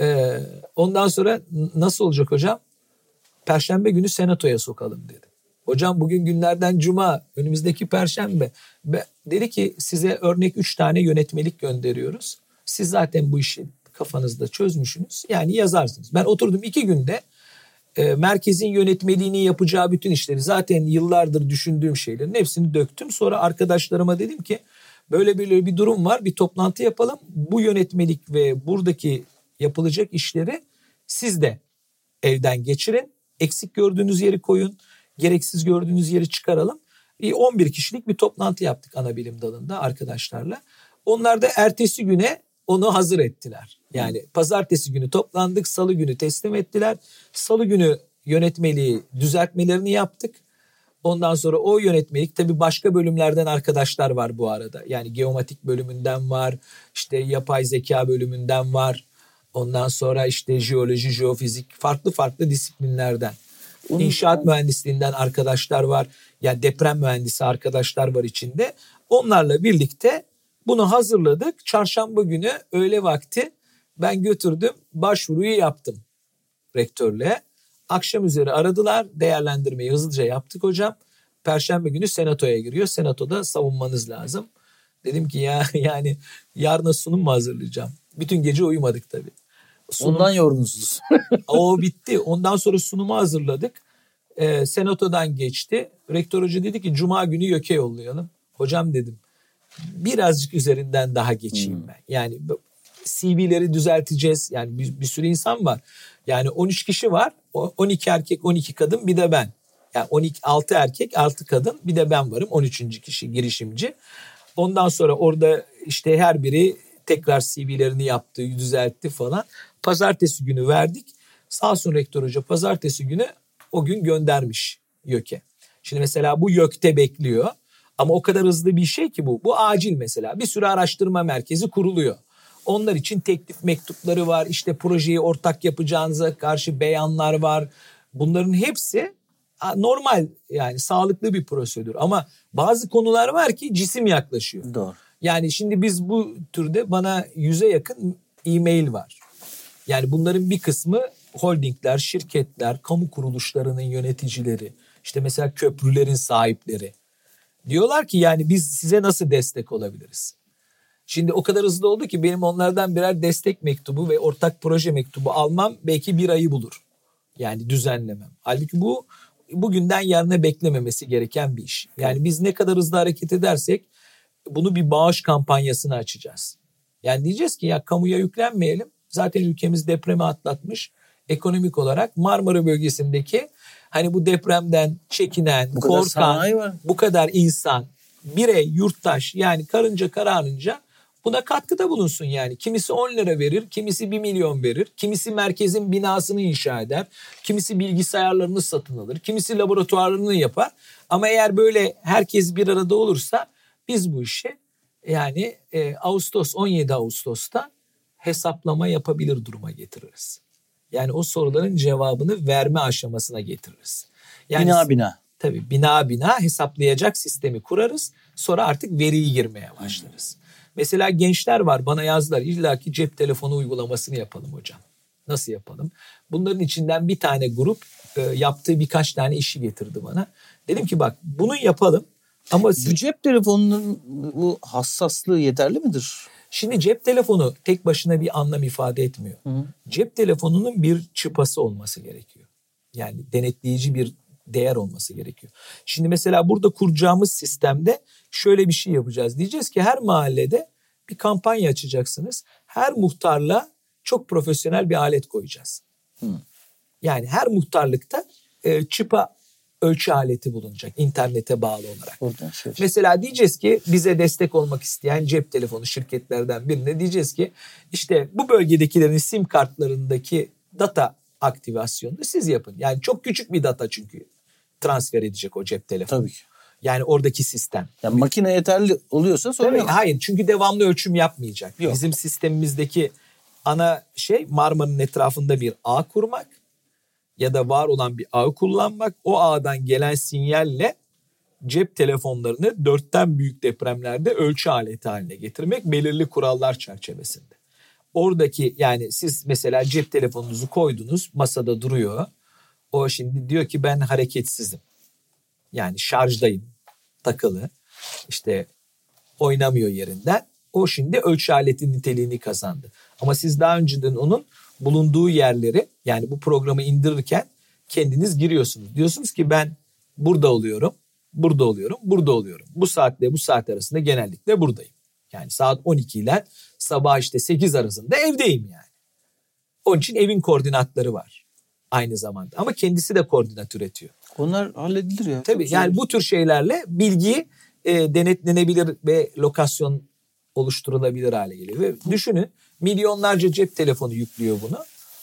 Speaker 2: E, ondan sonra nasıl olacak hocam? Perşembe günü senatoya sokalım dedi. Hocam bugün günlerden cuma önümüzdeki perşembe. Be- dedi ki size örnek 3 tane yönetmelik gönderiyoruz. Siz zaten bu işi kafanızda çözmüşsünüz. Yani yazarsınız. Ben oturdum iki günde e, merkezin yönetmeliğini yapacağı bütün işleri zaten yıllardır düşündüğüm şeylerin hepsini döktüm. Sonra arkadaşlarıma dedim ki böyle böyle bir durum var bir toplantı yapalım. Bu yönetmelik ve buradaki yapılacak işleri siz de evden geçirin. Eksik gördüğünüz yeri koyun. Gereksiz gördüğünüz yeri çıkaralım. Bir 11 kişilik bir toplantı yaptık ana bilim dalında arkadaşlarla. Onlar da ertesi güne onu hazır ettiler. Yani pazartesi günü toplandık, salı günü teslim ettiler. Salı günü yönetmeliği düzeltmelerini yaptık. Ondan sonra o yönetmelik tabii başka bölümlerden arkadaşlar var bu arada. Yani geomatik bölümünden var, işte yapay zeka bölümünden var. Ondan sonra işte jeoloji, jeofizik farklı farklı disiplinlerden. İnşaat mühendisliğinden arkadaşlar var. Yani deprem mühendisi arkadaşlar var içinde. Onlarla birlikte bunu hazırladık. Çarşamba günü öğle vakti ben götürdüm başvuruyu yaptım rektörlüğe. Akşam üzeri aradılar. Değerlendirmeyi hızlıca yaptık hocam. Perşembe günü senatoya giriyor. Senatoda savunmanız lazım. Dedim ki ya (laughs) yani yarına sunum mu hazırlayacağım? Bütün gece uyumadık tabii. Sunum,
Speaker 1: Ondan yorgunsunuz. (laughs)
Speaker 2: o bitti. Ondan sonra sunumu hazırladık. Ee, senatodan geçti. Rektör hoca dedi ki cuma günü YÖK'e yollayalım. Hocam dedim birazcık üzerinden daha geçeyim ben. Yani CV'leri düzelteceğiz. Yani bir, bir sürü insan var. Yani 13 kişi var. O- 12 erkek, 12 kadın bir de ben. Yani 12 6 erkek, 6 kadın bir de ben varım. 13. kişi girişimci. Ondan sonra orada işte her biri tekrar CV'lerini yaptı, düzeltti falan. Pazartesi günü verdik. Sağ olsun rektör hoca pazartesi günü o gün göndermiş YÖK'e. Şimdi mesela bu YÖK'te bekliyor. Ama o kadar hızlı bir şey ki bu. Bu acil mesela. Bir sürü araştırma merkezi kuruluyor. Onlar için teklif mektupları var. İşte projeyi ortak yapacağınıza karşı beyanlar var. Bunların hepsi normal yani sağlıklı bir prosedür. Ama bazı konular var ki cisim yaklaşıyor.
Speaker 1: Doğru.
Speaker 2: Yani şimdi biz bu türde bana yüze yakın e-mail var. Yani bunların bir kısmı holdingler, şirketler, kamu kuruluşlarının yöneticileri, işte mesela köprülerin sahipleri. Diyorlar ki yani biz size nasıl destek olabiliriz? Şimdi o kadar hızlı oldu ki benim onlardan birer destek mektubu ve ortak proje mektubu almam belki bir ayı bulur. Yani düzenlemem. Halbuki bu bugünden yarına beklememesi gereken bir iş. Yani biz ne kadar hızlı hareket edersek bunu bir bağış kampanyasını açacağız. Yani diyeceğiz ki ya kamuya yüklenmeyelim. Zaten ülkemiz depremi atlatmış. Ekonomik olarak Marmara bölgesindeki hani bu depremden çekinen, bu korkan, bu kadar insan, birey, yurttaş yani karınca kararınca buna katkıda bulunsun yani. Kimisi 10 lira verir, kimisi 1 milyon verir, kimisi merkezin binasını inşa eder, kimisi bilgisayarlarını satın alır, kimisi laboratuvarlarını yapar. Ama eğer böyle herkes bir arada olursa biz bu işi yani e, Ağustos 17 Ağustos'ta hesaplama yapabilir duruma getiririz. Yani o soruların cevabını verme aşamasına getiririz. Yani,
Speaker 1: bina bina.
Speaker 2: Tabii bina bina hesaplayacak sistemi kurarız. Sonra artık veriyi girmeye başlarız. Hmm. Mesela gençler var bana yazdılar illaki cep telefonu uygulamasını yapalım hocam. Nasıl yapalım? Bunların içinden bir tane grup e, yaptığı birkaç tane işi getirdi bana. Dedim ki bak bunu yapalım ama
Speaker 1: siz... Bu cep telefonunun bu hassaslığı yeterli midir?
Speaker 2: Şimdi cep telefonu tek başına bir anlam ifade etmiyor. Hı. Cep telefonunun bir çıpası olması gerekiyor. Yani denetleyici bir değer olması gerekiyor. Şimdi mesela burada kuracağımız sistemde şöyle bir şey yapacağız. Diyeceğiz ki her mahallede bir kampanya açacaksınız. Her muhtarla çok profesyonel bir alet koyacağız. Hı. Yani her muhtarlıkta e, çıpa ölçü aleti bulunacak internete bağlı olarak. Şey. Mesela diyeceğiz ki bize destek olmak isteyen cep telefonu şirketlerden birine diyeceğiz ki işte bu bölgedekilerin sim kartlarındaki data aktivasyonunu siz yapın. Yani çok küçük bir data çünkü transfer edecek o cep telefonu.
Speaker 1: Tabii ki.
Speaker 2: Yani oradaki sistem.
Speaker 1: Yani makine yeterli oluyorsa sonra
Speaker 2: Tabii, Hayır çünkü devamlı ölçüm yapmayacak. Yok. Bizim sistemimizdeki ana şey Marmara'nın etrafında bir ağ kurmak ya da var olan bir ağ kullanmak. O ağdan gelen sinyalle cep telefonlarını dörtten büyük depremlerde ölçü aleti haline getirmek belirli kurallar çerçevesinde. Oradaki yani siz mesela cep telefonunuzu koydunuz masada duruyor. O şimdi diyor ki ben hareketsizim. Yani şarjdayım takılı işte oynamıyor yerinden. O şimdi ölçü aleti niteliğini kazandı. Ama siz daha önceden onun bulunduğu yerleri yani bu programı indirirken kendiniz giriyorsunuz. Diyorsunuz ki ben burada oluyorum, burada oluyorum, burada oluyorum. Bu saatle bu saat arasında genellikle buradayım. Yani saat 12 ile sabah işte 8 arasında evdeyim yani. Onun için evin koordinatları var aynı zamanda. Ama kendisi de koordinat üretiyor.
Speaker 1: Onlar halledilir ya.
Speaker 2: Tabii yani bu tür şeylerle bilgi e, denetlenebilir ve lokasyon oluşturulabilir hale geliyor. Ve düşünün milyonlarca cep telefonu yüklüyor bunu.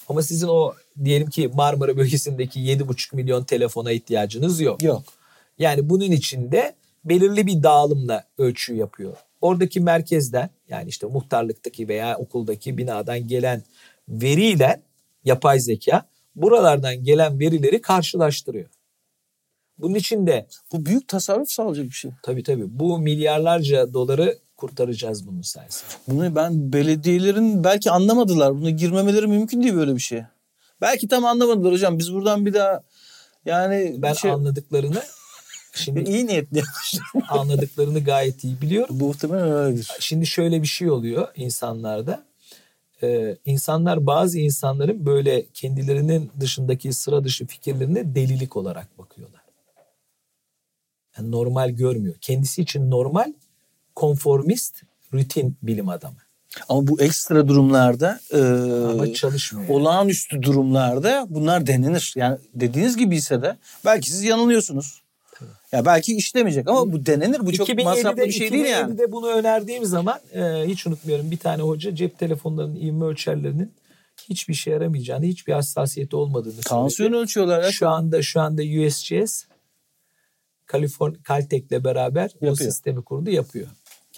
Speaker 2: Ama sizin o diyelim ki Marmara bölgesindeki 7,5 milyon telefona ihtiyacınız yok.
Speaker 1: Yok.
Speaker 2: Yani bunun içinde belirli bir dağılımla ölçü yapıyor. Oradaki merkezden yani işte muhtarlıktaki veya okuldaki binadan gelen veriyle yapay zeka buralardan gelen verileri karşılaştırıyor. Bunun için de
Speaker 1: bu büyük tasarruf sağlayacak bir şey.
Speaker 2: Tabii tabii. Bu milyarlarca doları kurtaracağız bunun sayesinde.
Speaker 1: Bunu ben belediyelerin belki anlamadılar. Bunu girmemeleri mümkün değil böyle bir şey. Belki tam anlamadılar hocam. Biz buradan bir daha yani
Speaker 2: ben
Speaker 1: şey...
Speaker 2: anladıklarını (laughs)
Speaker 1: şimdi iyi niyetli
Speaker 2: anladıklarını gayet iyi biliyorum.
Speaker 1: Muhtemelen öyledir.
Speaker 2: Şimdi şöyle bir şey oluyor insanlarda. Ee, insanlar bazı insanların böyle kendilerinin dışındaki sıra dışı fikirlerine delilik olarak bakıyorlar. Yani normal görmüyor. Kendisi için normal konformist rutin bilim adamı.
Speaker 1: Ama bu ekstra durumlarda e,
Speaker 2: Ama çalışmıyor.
Speaker 1: Olağanüstü durumlarda bunlar denenir. Yani dediğiniz gibi ise de belki siz yanılıyorsunuz. Ya belki işlemeyecek ama bu denenir. Bu çok masraflı bir şey değil yani.
Speaker 2: 2007'de bunu önerdiğim zaman e, hiç unutmuyorum bir tane hoca cep telefonlarının ivme ölçerlerinin hiçbir şey yaramayacağını, hiçbir hassasiyeti olmadığını
Speaker 1: Tansiyon ölçüyorlar.
Speaker 2: Şu anda şu anda USGS Kaliforniya Caltech'le beraber
Speaker 1: Yapıyor.
Speaker 2: bu sistemi kurdu yapıyor.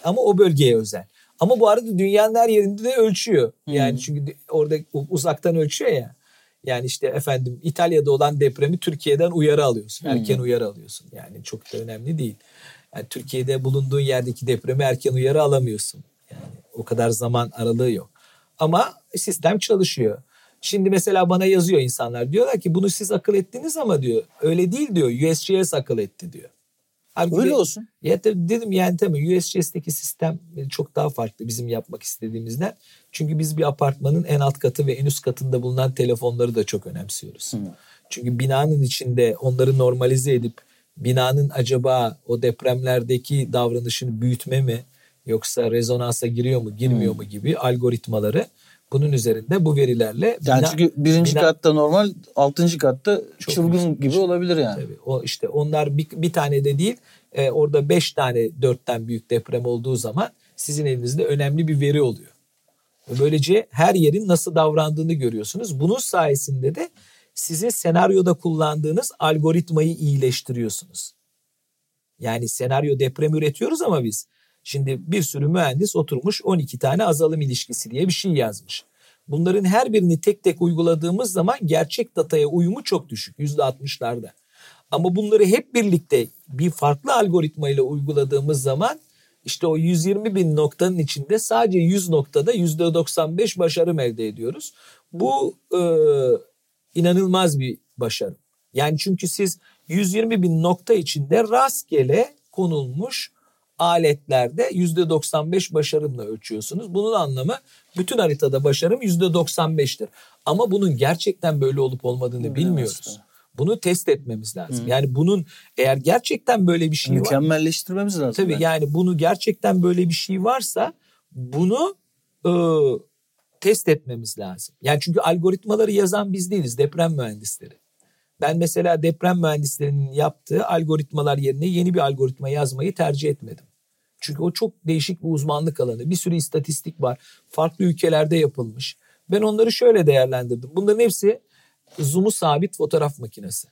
Speaker 2: Ama o bölgeye özel. Ama bu arada dünyanın her yerinde de ölçüyor. Yani çünkü orada uzaktan ölçüyor ya. Yani işte efendim İtalya'da olan depremi Türkiye'den uyarı alıyorsun. Erken uyarı alıyorsun. Yani çok da önemli değil. Yani Türkiye'de bulunduğun yerdeki depremi erken uyarı alamıyorsun. Yani o kadar zaman aralığı yok. Ama sistem çalışıyor. Şimdi mesela bana yazıyor insanlar. Diyorlar ki bunu siz akıl ettiniz ama diyor. Öyle değil diyor. USGS akıl etti diyor. Halbuki
Speaker 1: Öyle
Speaker 2: de-
Speaker 1: olsun.
Speaker 2: ya tabii dedim yani tabii USGS'teki sistem çok daha farklı bizim yapmak istediğimizden. Çünkü biz bir apartmanın en alt katı ve en üst katında bulunan telefonları da çok önemsiyoruz. Çünkü binanın içinde onları normalize edip binanın acaba o depremlerdeki davranışını büyütme mi yoksa rezonansa giriyor mu girmiyor mu gibi algoritmaları bunun üzerinde bu verilerle
Speaker 1: Yani
Speaker 2: bina-
Speaker 1: çünkü birinci
Speaker 2: bina-
Speaker 1: katta normal, altıncı katta
Speaker 2: Çok
Speaker 1: çılgın
Speaker 2: yüksek.
Speaker 1: gibi olabilir yani.
Speaker 2: Tabii o işte onlar bir, bir tane de değil e, orada beş tane dörtten büyük deprem olduğu zaman sizin elinizde önemli bir veri oluyor. Böylece her yerin nasıl davrandığını görüyorsunuz. Bunun sayesinde de sizin senaryoda kullandığınız algoritmayı iyileştiriyorsunuz. Yani senaryo deprem üretiyoruz ama biz şimdi bir sürü mühendis oturmuş 12 tane azalım ilişkisi diye bir şey yazmış. Bunların her birini tek tek uyguladığımız zaman gerçek dataya uyumu çok düşük %60'larda. Ama bunları hep birlikte bir farklı algoritma ile uyguladığımız zaman işte o 120 bin noktanın içinde sadece 100 noktada %95 başarım elde ediyoruz. Bu e, inanılmaz bir başarı. Yani çünkü siz 120 bin nokta içinde rastgele konulmuş aletlerde %95 başarımla ölçüyorsunuz. Bunun anlamı bütün haritada başarım %95'tir. Ama bunun gerçekten böyle olup olmadığını bilmiyoruz. Bunu test etmemiz lazım. Yani bunun eğer gerçekten böyle bir şey var.
Speaker 1: Mükemmelleştirmemiz lazım.
Speaker 2: Tabii
Speaker 1: bence.
Speaker 2: yani bunu gerçekten böyle bir şey varsa bunu e, test etmemiz lazım. Yani çünkü algoritmaları yazan biz değiliz deprem mühendisleri. Ben mesela deprem mühendislerinin yaptığı algoritmalar yerine yeni bir algoritma yazmayı tercih etmedim. Çünkü o çok değişik bir uzmanlık alanı. Bir sürü istatistik var. Farklı ülkelerde yapılmış. Ben onları şöyle değerlendirdim. Bunların hepsi zoom'u sabit fotoğraf makinesi.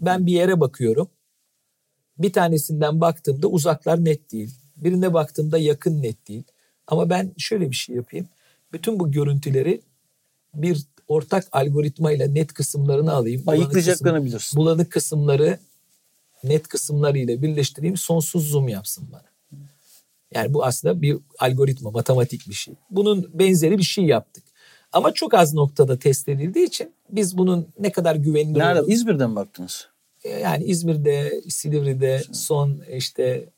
Speaker 2: Ben bir yere bakıyorum. Bir tanesinden baktığımda uzaklar net değil. Birine baktığımda yakın net değil. Ama ben şöyle bir şey yapayım. Bütün bu görüntüleri bir ortak algoritma ile net kısımlarını alayım. Bulanık
Speaker 1: Ayıklayacaklarını
Speaker 2: kısım-
Speaker 1: bilirsin.
Speaker 2: Bulanık kısımları net kısımlarıyla birleştireyim. Sonsuz zoom yapsın bana. Yani bu aslında bir algoritma, matematik bir şey. Bunun benzeri bir şey yaptık. Ama çok az noktada test edildiği için biz bunun ne kadar güvenilir
Speaker 1: Nerede?
Speaker 2: olduğunu-
Speaker 1: İzmir'den mi baktınız?
Speaker 2: yani İzmir'de, Silivri'de, son işte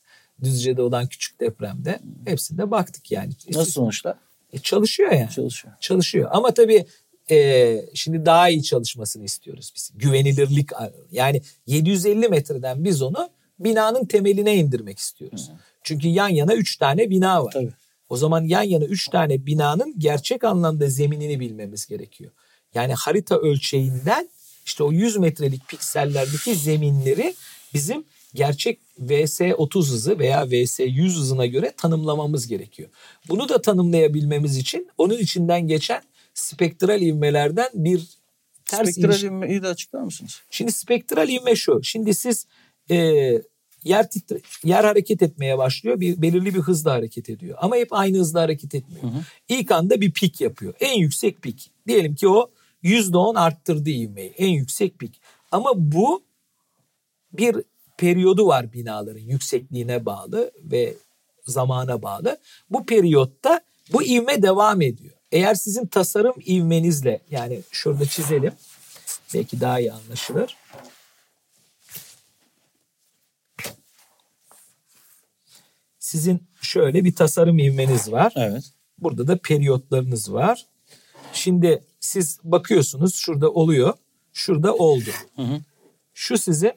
Speaker 2: Düzce'de olan küçük depremde hepsinde baktık yani.
Speaker 1: Nasıl sonuçlar?
Speaker 2: E, çalışıyor yani.
Speaker 1: Çalışıyor.
Speaker 2: Çalışıyor. Ama tabii e, şimdi daha iyi çalışmasını istiyoruz biz. Güvenilirlik yani 750 metreden biz onu binanın temeline indirmek istiyoruz. Çünkü yan yana 3 tane bina var.
Speaker 1: Tabii.
Speaker 2: O zaman yan yana 3 tane binanın gerçek anlamda zeminini bilmemiz gerekiyor. Yani harita ölçeğinden işte o 100 metrelik piksellerdeki zeminleri bizim gerçek VS30 hızı veya VS100 hızına göre tanımlamamız gerekiyor. Bunu da tanımlayabilmemiz için onun içinden geçen spektral ivmelerden bir ters
Speaker 1: Spektral ivmeyi de açıklar mısınız?
Speaker 2: Şimdi spektral ivme şu. Şimdi siz e, yer titre, yer hareket etmeye başlıyor. Bir belirli bir hızla hareket ediyor. Ama hep aynı hızla hareket etmiyor. İlk anda bir pik yapıyor. En yüksek pik. Diyelim ki o %10 arttırdı ivmeyi. En yüksek pik. Ama bu bir periyodu var binaların yüksekliğine bağlı ve zamana bağlı. Bu periyotta bu ivme devam ediyor. Eğer sizin tasarım ivmenizle yani şurada çizelim. Belki daha iyi anlaşılır. Sizin şöyle bir tasarım ivmeniz var.
Speaker 1: Evet.
Speaker 2: Burada da periyotlarınız var. Şimdi siz bakıyorsunuz şurada oluyor. Şurada oldu. Şu sizin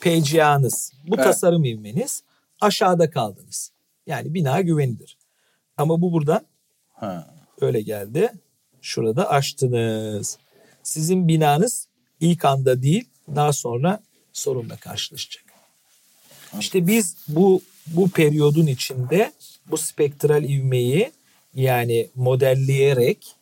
Speaker 2: PCA'nız. Bu
Speaker 1: Evet.
Speaker 2: tasarım ivmeniz. Aşağıda kaldınız. Yani bina güvenilir. Ama bu buradan
Speaker 1: Ha.
Speaker 2: öyle geldi. Şurada açtınız. Sizin binanız ilk anda değil daha sonra sorunla karşılaşacak. İşte biz bu bu periyodun içinde bu spektral ivmeyi yani modelleyerek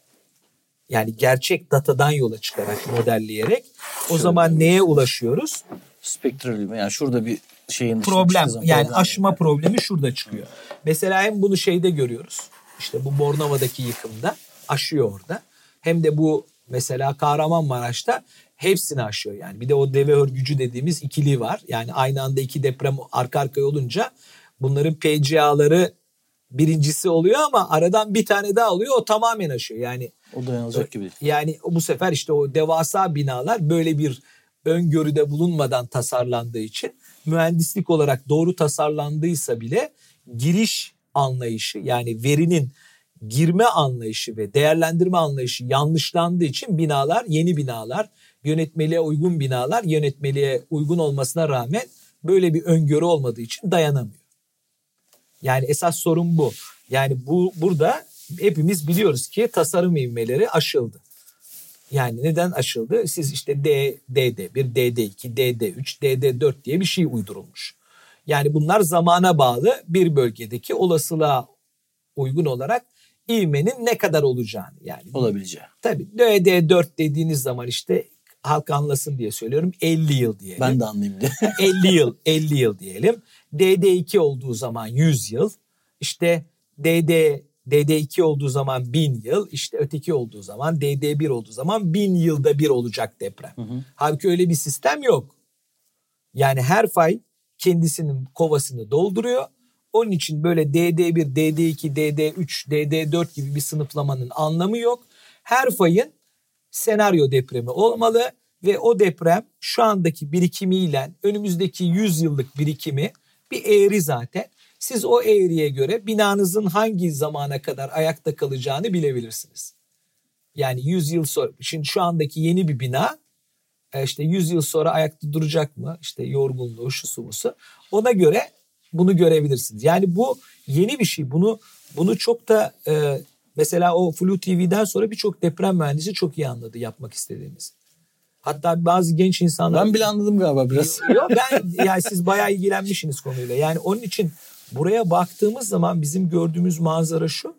Speaker 2: yani gerçek datadan yola çıkarak modelleyerek o zaman neye ulaşıyoruz?
Speaker 1: Spektralüm yani şurada bir şeyin
Speaker 2: problem yani
Speaker 1: problem
Speaker 2: aşma problemi şurada çıkıyor. Mesela hem bunu şeyde görüyoruz. İşte bu Bornova'daki yıkımda aşıyor orada. Hem de bu mesela Kahramanmaraş'ta hepsini aşıyor yani. Bir de o deve örgücü dediğimiz ikili var. Yani aynı anda iki deprem arka arkaya olunca bunların PCA'ları birincisi oluyor ama aradan bir tane daha oluyor o tamamen aşıyor. Yani
Speaker 1: O dayanılacak gibi
Speaker 2: yani bu sefer işte o devasa binalar böyle bir öngörüde bulunmadan tasarlandığı için mühendislik olarak doğru tasarlandıysa bile giriş anlayışı yani verinin girme anlayışı ve değerlendirme anlayışı yanlışlandığı için binalar yeni binalar yönetmeliğe uygun binalar yönetmeliğe uygun olmasına rağmen böyle bir öngörü olmadığı için dayanamıyor. Yani esas sorun bu. Yani bu burada hepimiz biliyoruz ki tasarım ivmeleri aşıldı. Yani neden aşıldı? Siz işte D, DD1, DD2, DD3, DD4 diye bir şey uydurulmuş. Yani bunlar zamana bağlı bir bölgedeki olasılığa uygun olarak ivmenin ne kadar olacağını yani.
Speaker 1: Olabileceği.
Speaker 2: Tabii DD4 dediğiniz zaman işte halk anlasın diye söylüyorum 50 yıl diyelim.
Speaker 1: Ben de anlayayım diye. (laughs)
Speaker 2: 50 yıl 50 yıl diyelim. DD2 olduğu zaman 100 yıl. İşte DD DD2 olduğu zaman 1000 yıl. İşte öteki olduğu zaman DD1 olduğu zaman 1000 yılda bir olacak deprem. Halbuki öyle bir sistem yok. Yani her fay kendisinin kovasını dolduruyor. Onun için böyle DD1, DD2, DD3, DD4 gibi bir sınıflamanın anlamı yok. Her fayın senaryo depremi olmalı ve o deprem şu andaki birikimiyle önümüzdeki 100 yıllık birikimi bir eğri zaten. Siz o eğriye göre binanızın hangi zamana kadar ayakta kalacağını bilebilirsiniz. Yani 100 yıl sonra şimdi şu andaki yeni bir bina e, işte 100 yıl sonra ayakta duracak mı? İşte yorgunluğu, şu su busu. Ona göre bunu görebilirsiniz. Yani bu yeni bir şey. Bunu bunu çok da e, mesela o Flu TV'den sonra birçok deprem mühendisi çok iyi anladı yapmak istediğimiz. Hatta bazı genç insanlar
Speaker 1: Ben bile anladım galiba biraz.
Speaker 2: Yok ben yani siz bayağı ilgilenmişsiniz konuyla. Yani onun için buraya baktığımız zaman bizim gördüğümüz manzara şu.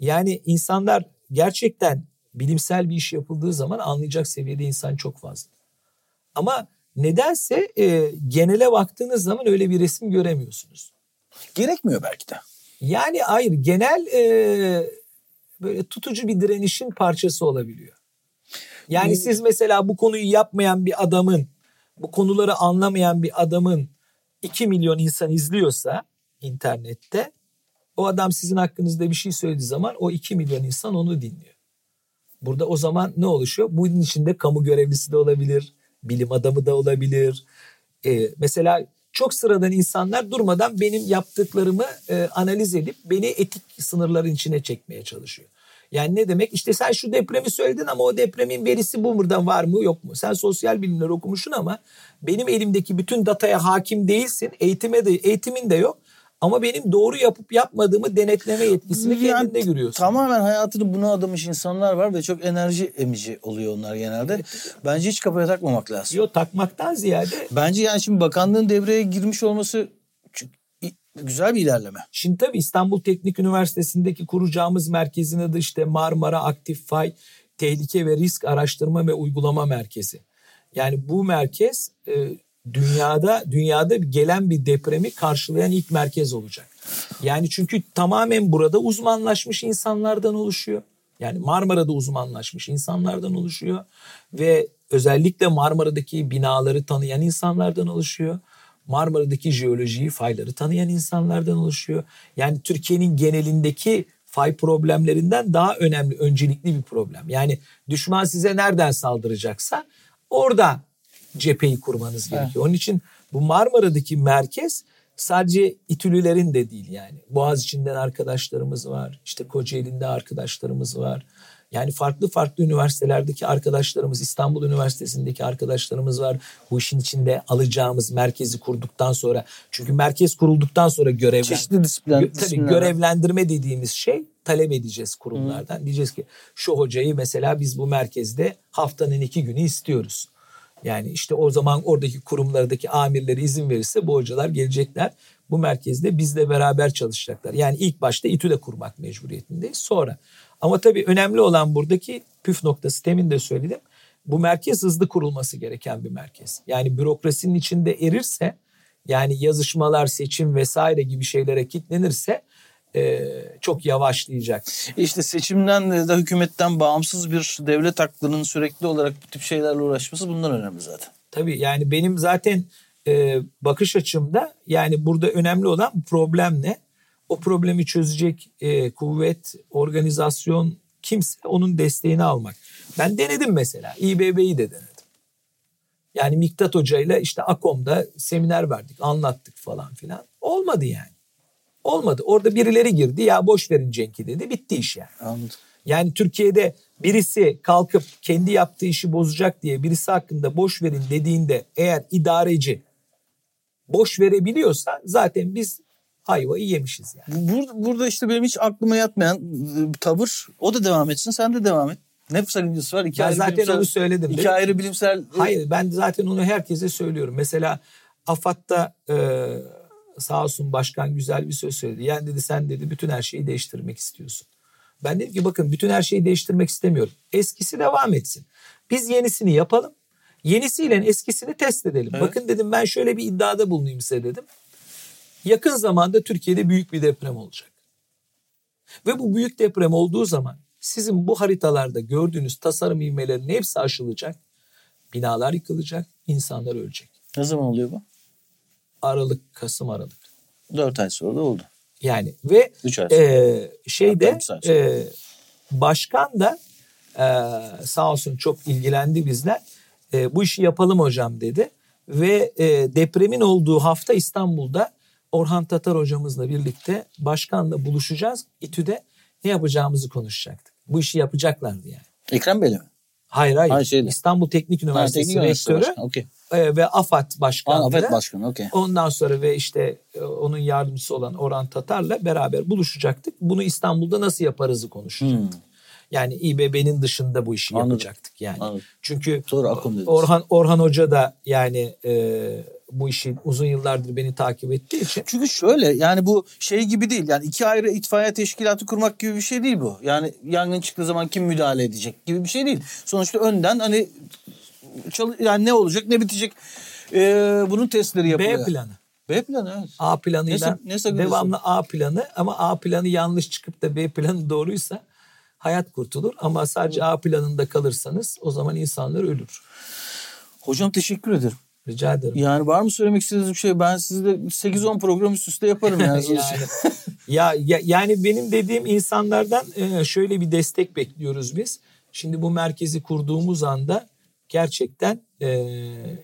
Speaker 2: Yani insanlar gerçekten bilimsel bir iş yapıldığı zaman anlayacak seviyede insan çok fazla. Ama nedense e, genele baktığınız zaman öyle bir resim göremiyorsunuz.
Speaker 1: Gerekmiyor belki de.
Speaker 2: Yani hayır genel e, böyle tutucu bir direnişin parçası olabiliyor. Yani siz mesela bu konuyu yapmayan bir adamın, bu konuları anlamayan bir adamın 2 milyon insan izliyorsa internette o adam sizin hakkınızda bir şey söylediği zaman o 2 milyon insan onu dinliyor. Burada o zaman ne oluşuyor? Bunun içinde kamu görevlisi de olabilir, bilim adamı da olabilir. Ee, mesela çok sıradan insanlar durmadan benim yaptıklarımı e, analiz edip beni etik sınırların içine çekmeye çalışıyor. Yani ne demek? İşte sen şu depremi söyledin ama o depremin verisi bu buradan var mı yok mu? Sen sosyal bilimler okumuşsun ama benim elimdeki bütün dataya hakim değilsin. Eğitime de eğitimin de yok. Ama benim doğru yapıp yapmadığımı denetleme yetkisini
Speaker 1: Yani
Speaker 2: kendinde görüyorsun.
Speaker 1: Tamamen hayatını buna adamış insanlar var ve çok enerji emici oluyor onlar genelde. Bence hiç kafaya takmamak lazım.
Speaker 2: Yok takmaktan ziyade
Speaker 1: Bence yani şimdi bakanlığın devreye girmiş olması güzel bir ilerleme.
Speaker 2: Şimdi tabii İstanbul Teknik Üniversitesi'ndeki kuracağımız merkezin adı işte Marmara Aktif Fay Tehlike ve Risk Araştırma ve Uygulama Merkezi. Yani bu merkez e, dünyada dünyada gelen bir depremi karşılayan ilk merkez olacak. Yani çünkü tamamen burada uzmanlaşmış insanlardan oluşuyor. Yani Marmara'da uzmanlaşmış insanlardan oluşuyor ve özellikle Marmara'daki binaları tanıyan insanlardan oluşuyor. Marmara'daki jeolojiyi, fayları tanıyan insanlardan oluşuyor. Yani Türkiye'nin genelindeki fay problemlerinden daha önemli, öncelikli bir problem. Yani düşman size nereden saldıracaksa orada cepheyi kurmanız gerekiyor. Onun için bu Marmara'daki merkez sadece İTÜ'lülerin de değil yani. Boğaziçi'nden arkadaşlarımız var. işte Kocaeli'nde arkadaşlarımız var. Yani farklı farklı üniversitelerdeki arkadaşlarımız, İstanbul Üniversitesi'ndeki arkadaşlarımız var. Bu işin içinde alacağımız merkezi kurduktan sonra. Çünkü merkez kurulduktan sonra görevlen,
Speaker 1: Çeşitli disiplinler.
Speaker 2: Gö- tabii görevlendirme dediğimiz şey talep edeceğiz kurumlardan. Diyeceğiz ki şu hocayı mesela biz bu merkezde haftanın iki günü istiyoruz. Yani işte o zaman oradaki kurumlardaki amirleri izin verirse bu hocalar gelecekler. Bu merkezde bizle beraber çalışacaklar. Yani ilk başta İTÜ'de kurmak mecburiyetindeyiz. Sonra ama tabii önemli olan buradaki püf noktası temin de söyledim. bu merkez hızlı kurulması gereken bir merkez. Yani bürokrasinin içinde erirse yani yazışmalar, seçim vesaire gibi şeylere kilitlenirse e, çok yavaşlayacak.
Speaker 1: İşte seçimden de hükümetten bağımsız bir devlet aklının sürekli olarak bu tip şeylerle uğraşması bundan önemli zaten.
Speaker 2: Tabii yani benim zaten e, bakış açımda yani burada önemli olan problem ne? O problemi çözecek e, kuvvet, organizasyon kimse onun desteğini almak. Ben denedim mesela. İBB'yi de denedim. Yani Miktat Hoca ile işte AKOM'da seminer verdik, anlattık falan filan. Olmadı yani. Olmadı. Orada birileri girdi. Ya boş verin Cenk'i dedi. Bitti iş yani.
Speaker 1: Anladım.
Speaker 2: Yani Türkiye'de birisi kalkıp kendi yaptığı işi bozacak diye birisi hakkında boş verin dediğinde eğer idareci boş verebiliyorsa zaten biz ayvayı yemişiz yani.
Speaker 1: Burada, burada işte benim hiç aklıma yatmayan e, tavır o da devam etsin sen de devam et. Ne sakıncası var? İki
Speaker 2: Ben
Speaker 1: ayrı
Speaker 2: zaten
Speaker 1: bilimsel,
Speaker 2: onu söyledim.
Speaker 1: İki ayrı bilimsel...
Speaker 2: Hayır ben zaten onu herkese söylüyorum. Mesela AFAD'da e, sağ olsun başkan güzel bir söz söyledi. Yani dedi sen dedi bütün her şeyi değiştirmek istiyorsun. Ben dedim ki bakın bütün her şeyi değiştirmek istemiyorum. Eskisi devam etsin. Biz yenisini yapalım. Yenisiyle eskisini test edelim.
Speaker 1: Evet.
Speaker 2: Bakın dedim ben şöyle bir iddiada bulunayım size dedim. Yakın zamanda Türkiye'de büyük bir deprem olacak. Ve bu büyük deprem olduğu zaman sizin bu haritalarda gördüğünüz tasarım ivmelerinin hepsi aşılacak. Binalar yıkılacak, insanlar ölecek.
Speaker 1: Ne zaman oluyor bu?
Speaker 2: Aralık, Kasım, Aralık.
Speaker 1: Dört ay sonra da oldu.
Speaker 2: Yani ve
Speaker 1: Üç ay sonra.
Speaker 2: e, şeyde
Speaker 1: sonra.
Speaker 2: e, başkan da e, sağ olsun çok ilgilendi bizler. E, bu işi yapalım hocam dedi. Ve e, depremin olduğu hafta İstanbul'da Orhan Tatar hocamızla birlikte başkanla buluşacağız. İTÜ'de ne yapacağımızı konuşacaktık. Bu işi yapacaklardı yani.
Speaker 1: Ekrem Bey'le mi?
Speaker 2: Hayır hayır.
Speaker 1: Ha, şeyle.
Speaker 2: İstanbul Teknik Üniversitesi
Speaker 1: teknik
Speaker 2: rektörü
Speaker 1: başkanı. Okey.
Speaker 2: e, ve AFAD başkanı.
Speaker 1: Afet Başkanı okey.
Speaker 2: Ondan sonra ve işte e, onun yardımcısı olan Orhan Tatar'la beraber buluşacaktık. Bunu İstanbul'da nasıl yaparızı konuşacaktık.
Speaker 1: Hmm.
Speaker 2: Yani İBB'nin dışında bu işi
Speaker 1: Anladım.
Speaker 2: yapacaktık yani.
Speaker 1: Anladım.
Speaker 2: Çünkü
Speaker 1: Sonra.
Speaker 2: Orhan Orhan Hoca da yani e, bu işi uzun yıllardır beni takip ettiği için
Speaker 1: Çünkü şöyle yani bu şey gibi değil. Yani iki ayrı itfaiye teşkilatı kurmak gibi bir şey değil bu. Yani yangın çıktığı zaman kim müdahale edecek gibi bir şey değil. Sonuçta önden hani yani ne olacak ne bitecek ee, bunun testleri yapılıyor.
Speaker 2: B planı.
Speaker 1: B planı evet.
Speaker 2: A planıyla
Speaker 1: Ne- ne
Speaker 2: devamlı A planı ama A planı yanlış çıkıp da B planı doğruysa hayat kurtulur ama sadece A planında kalırsanız o zaman insanlar ölür.
Speaker 1: Hocam teşekkür ederim.
Speaker 2: Rica ederim.
Speaker 1: Yani var mı söylemek istediğiniz bir şey? Ben sizle 8-10 program üst üste yaparım yani. (laughs)
Speaker 2: yani, ya, ya yani benim dediğim insanlardan e, şöyle bir destek bekliyoruz biz. Şimdi bu merkezi kurduğumuz anda gerçekten e,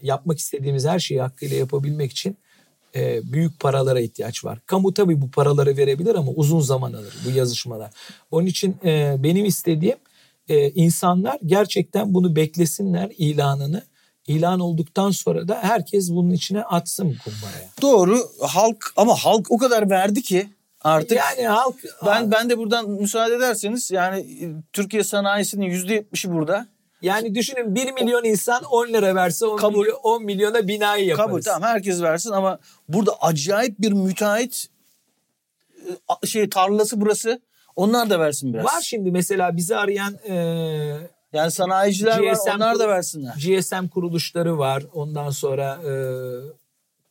Speaker 2: yapmak istediğimiz her şeyi hakkıyla yapabilmek için e, büyük paralara ihtiyaç var. Kamu tabii bu paraları verebilir ama uzun zaman alır bu yazışmalar. Onun için e, benim istediğim e, insanlar gerçekten bunu beklesinler ilanını. İlan olduktan sonra da herkes bunun içine atsın kumbaraya.
Speaker 1: Doğru halk ama halk o kadar verdi ki artık
Speaker 2: yani halk
Speaker 1: ben ben de buradan müsaade ederseniz yani e, Türkiye sanayisinin %70'i burada.
Speaker 2: Yani düşünün 1 milyon insan 10 lira verse 10,
Speaker 1: Kabul.
Speaker 2: milyon, 10 milyona binayı yaparız.
Speaker 1: Kabul tamam herkes versin ama burada acayip bir müteahhit e, şey tarlası burası. Onlar da versin biraz.
Speaker 2: Var şimdi mesela bizi arayan e,
Speaker 1: Yani sanayiciler var
Speaker 2: GSM
Speaker 1: onlar da versinler.
Speaker 2: GSM kuruluşları var. Ondan sonra e,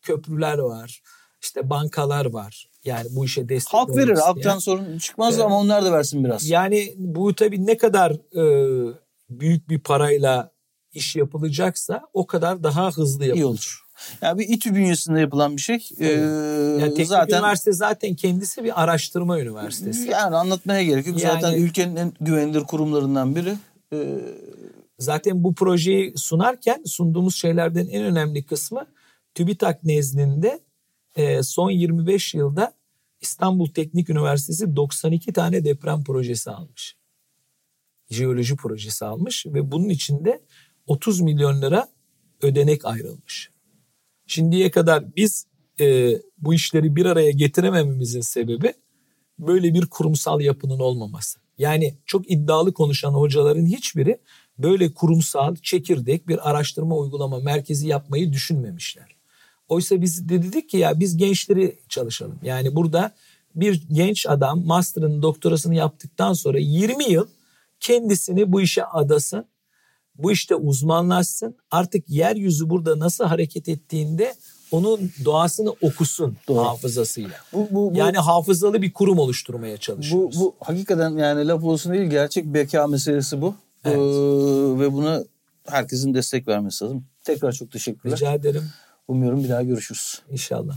Speaker 2: köprüler var. İşte bankalar var. Yani bu işe destek
Speaker 1: Halk verir.
Speaker 2: isteyen.
Speaker 1: Halktan sorun çıkmaz
Speaker 2: Evet.
Speaker 1: ama onlar da versin biraz.
Speaker 2: Yani bu tabii ne kadar e, büyük bir parayla iş yapılacaksa o kadar daha hızlı yapılır.
Speaker 1: İyi olur. Yani bir İTÜ bünyesinde yapılan bir şey. Ee,
Speaker 2: Yani teknik
Speaker 1: zaten
Speaker 2: üniversite zaten kendisi bir araştırma üniversitesi.
Speaker 1: yani anlatmaya gerek yok.
Speaker 2: Yani-
Speaker 1: Zaten ülkenin en güvenilir kurumlarından biri. Ee,
Speaker 2: Zaten bu projeyi sunarken sunduğumuz şeylerden en önemli kısmı TÜBİTAK nezdinde e, son 25 yılda İstanbul Teknik Üniversitesi 92 tane deprem projesi almış. Jeoloji projesi almış ve bunun içinde 30 milyon lira ödenek ayrılmış. Şimdiye kadar biz e, bu işleri bir araya getiremememizin sebebi böyle bir kurumsal yapının olmaması. Yani çok iddialı konuşan hocaların hiçbiri böyle kurumsal, çekirdek bir araştırma uygulama merkezi yapmayı düşünmemişler. Oysa biz de dedik ki ya biz gençleri çalışalım. Yani burada bir genç adam master'ın doktorasını yaptıktan sonra 20 yıl kendisini bu işe adasın bu işte uzmanlaşsın. Artık yeryüzü burada nasıl hareket ettiğinde onun doğasını okusun
Speaker 1: Doğru.
Speaker 2: hafızasıyla.
Speaker 1: Bu, bu, bu,
Speaker 2: Yani hafızalı bir kurum oluşturmaya
Speaker 1: bu,
Speaker 2: çalışıyoruz.
Speaker 1: bu hakikaten yani laf olsun değil gerçek beka meselesi bu.
Speaker 2: Evet.
Speaker 1: Ee, ve buna herkesin destek vermesi lazım. Tekrar çok teşekkürler.
Speaker 2: Rica ederim
Speaker 1: Umuyorum bir daha görüşürüz.
Speaker 2: inşallah.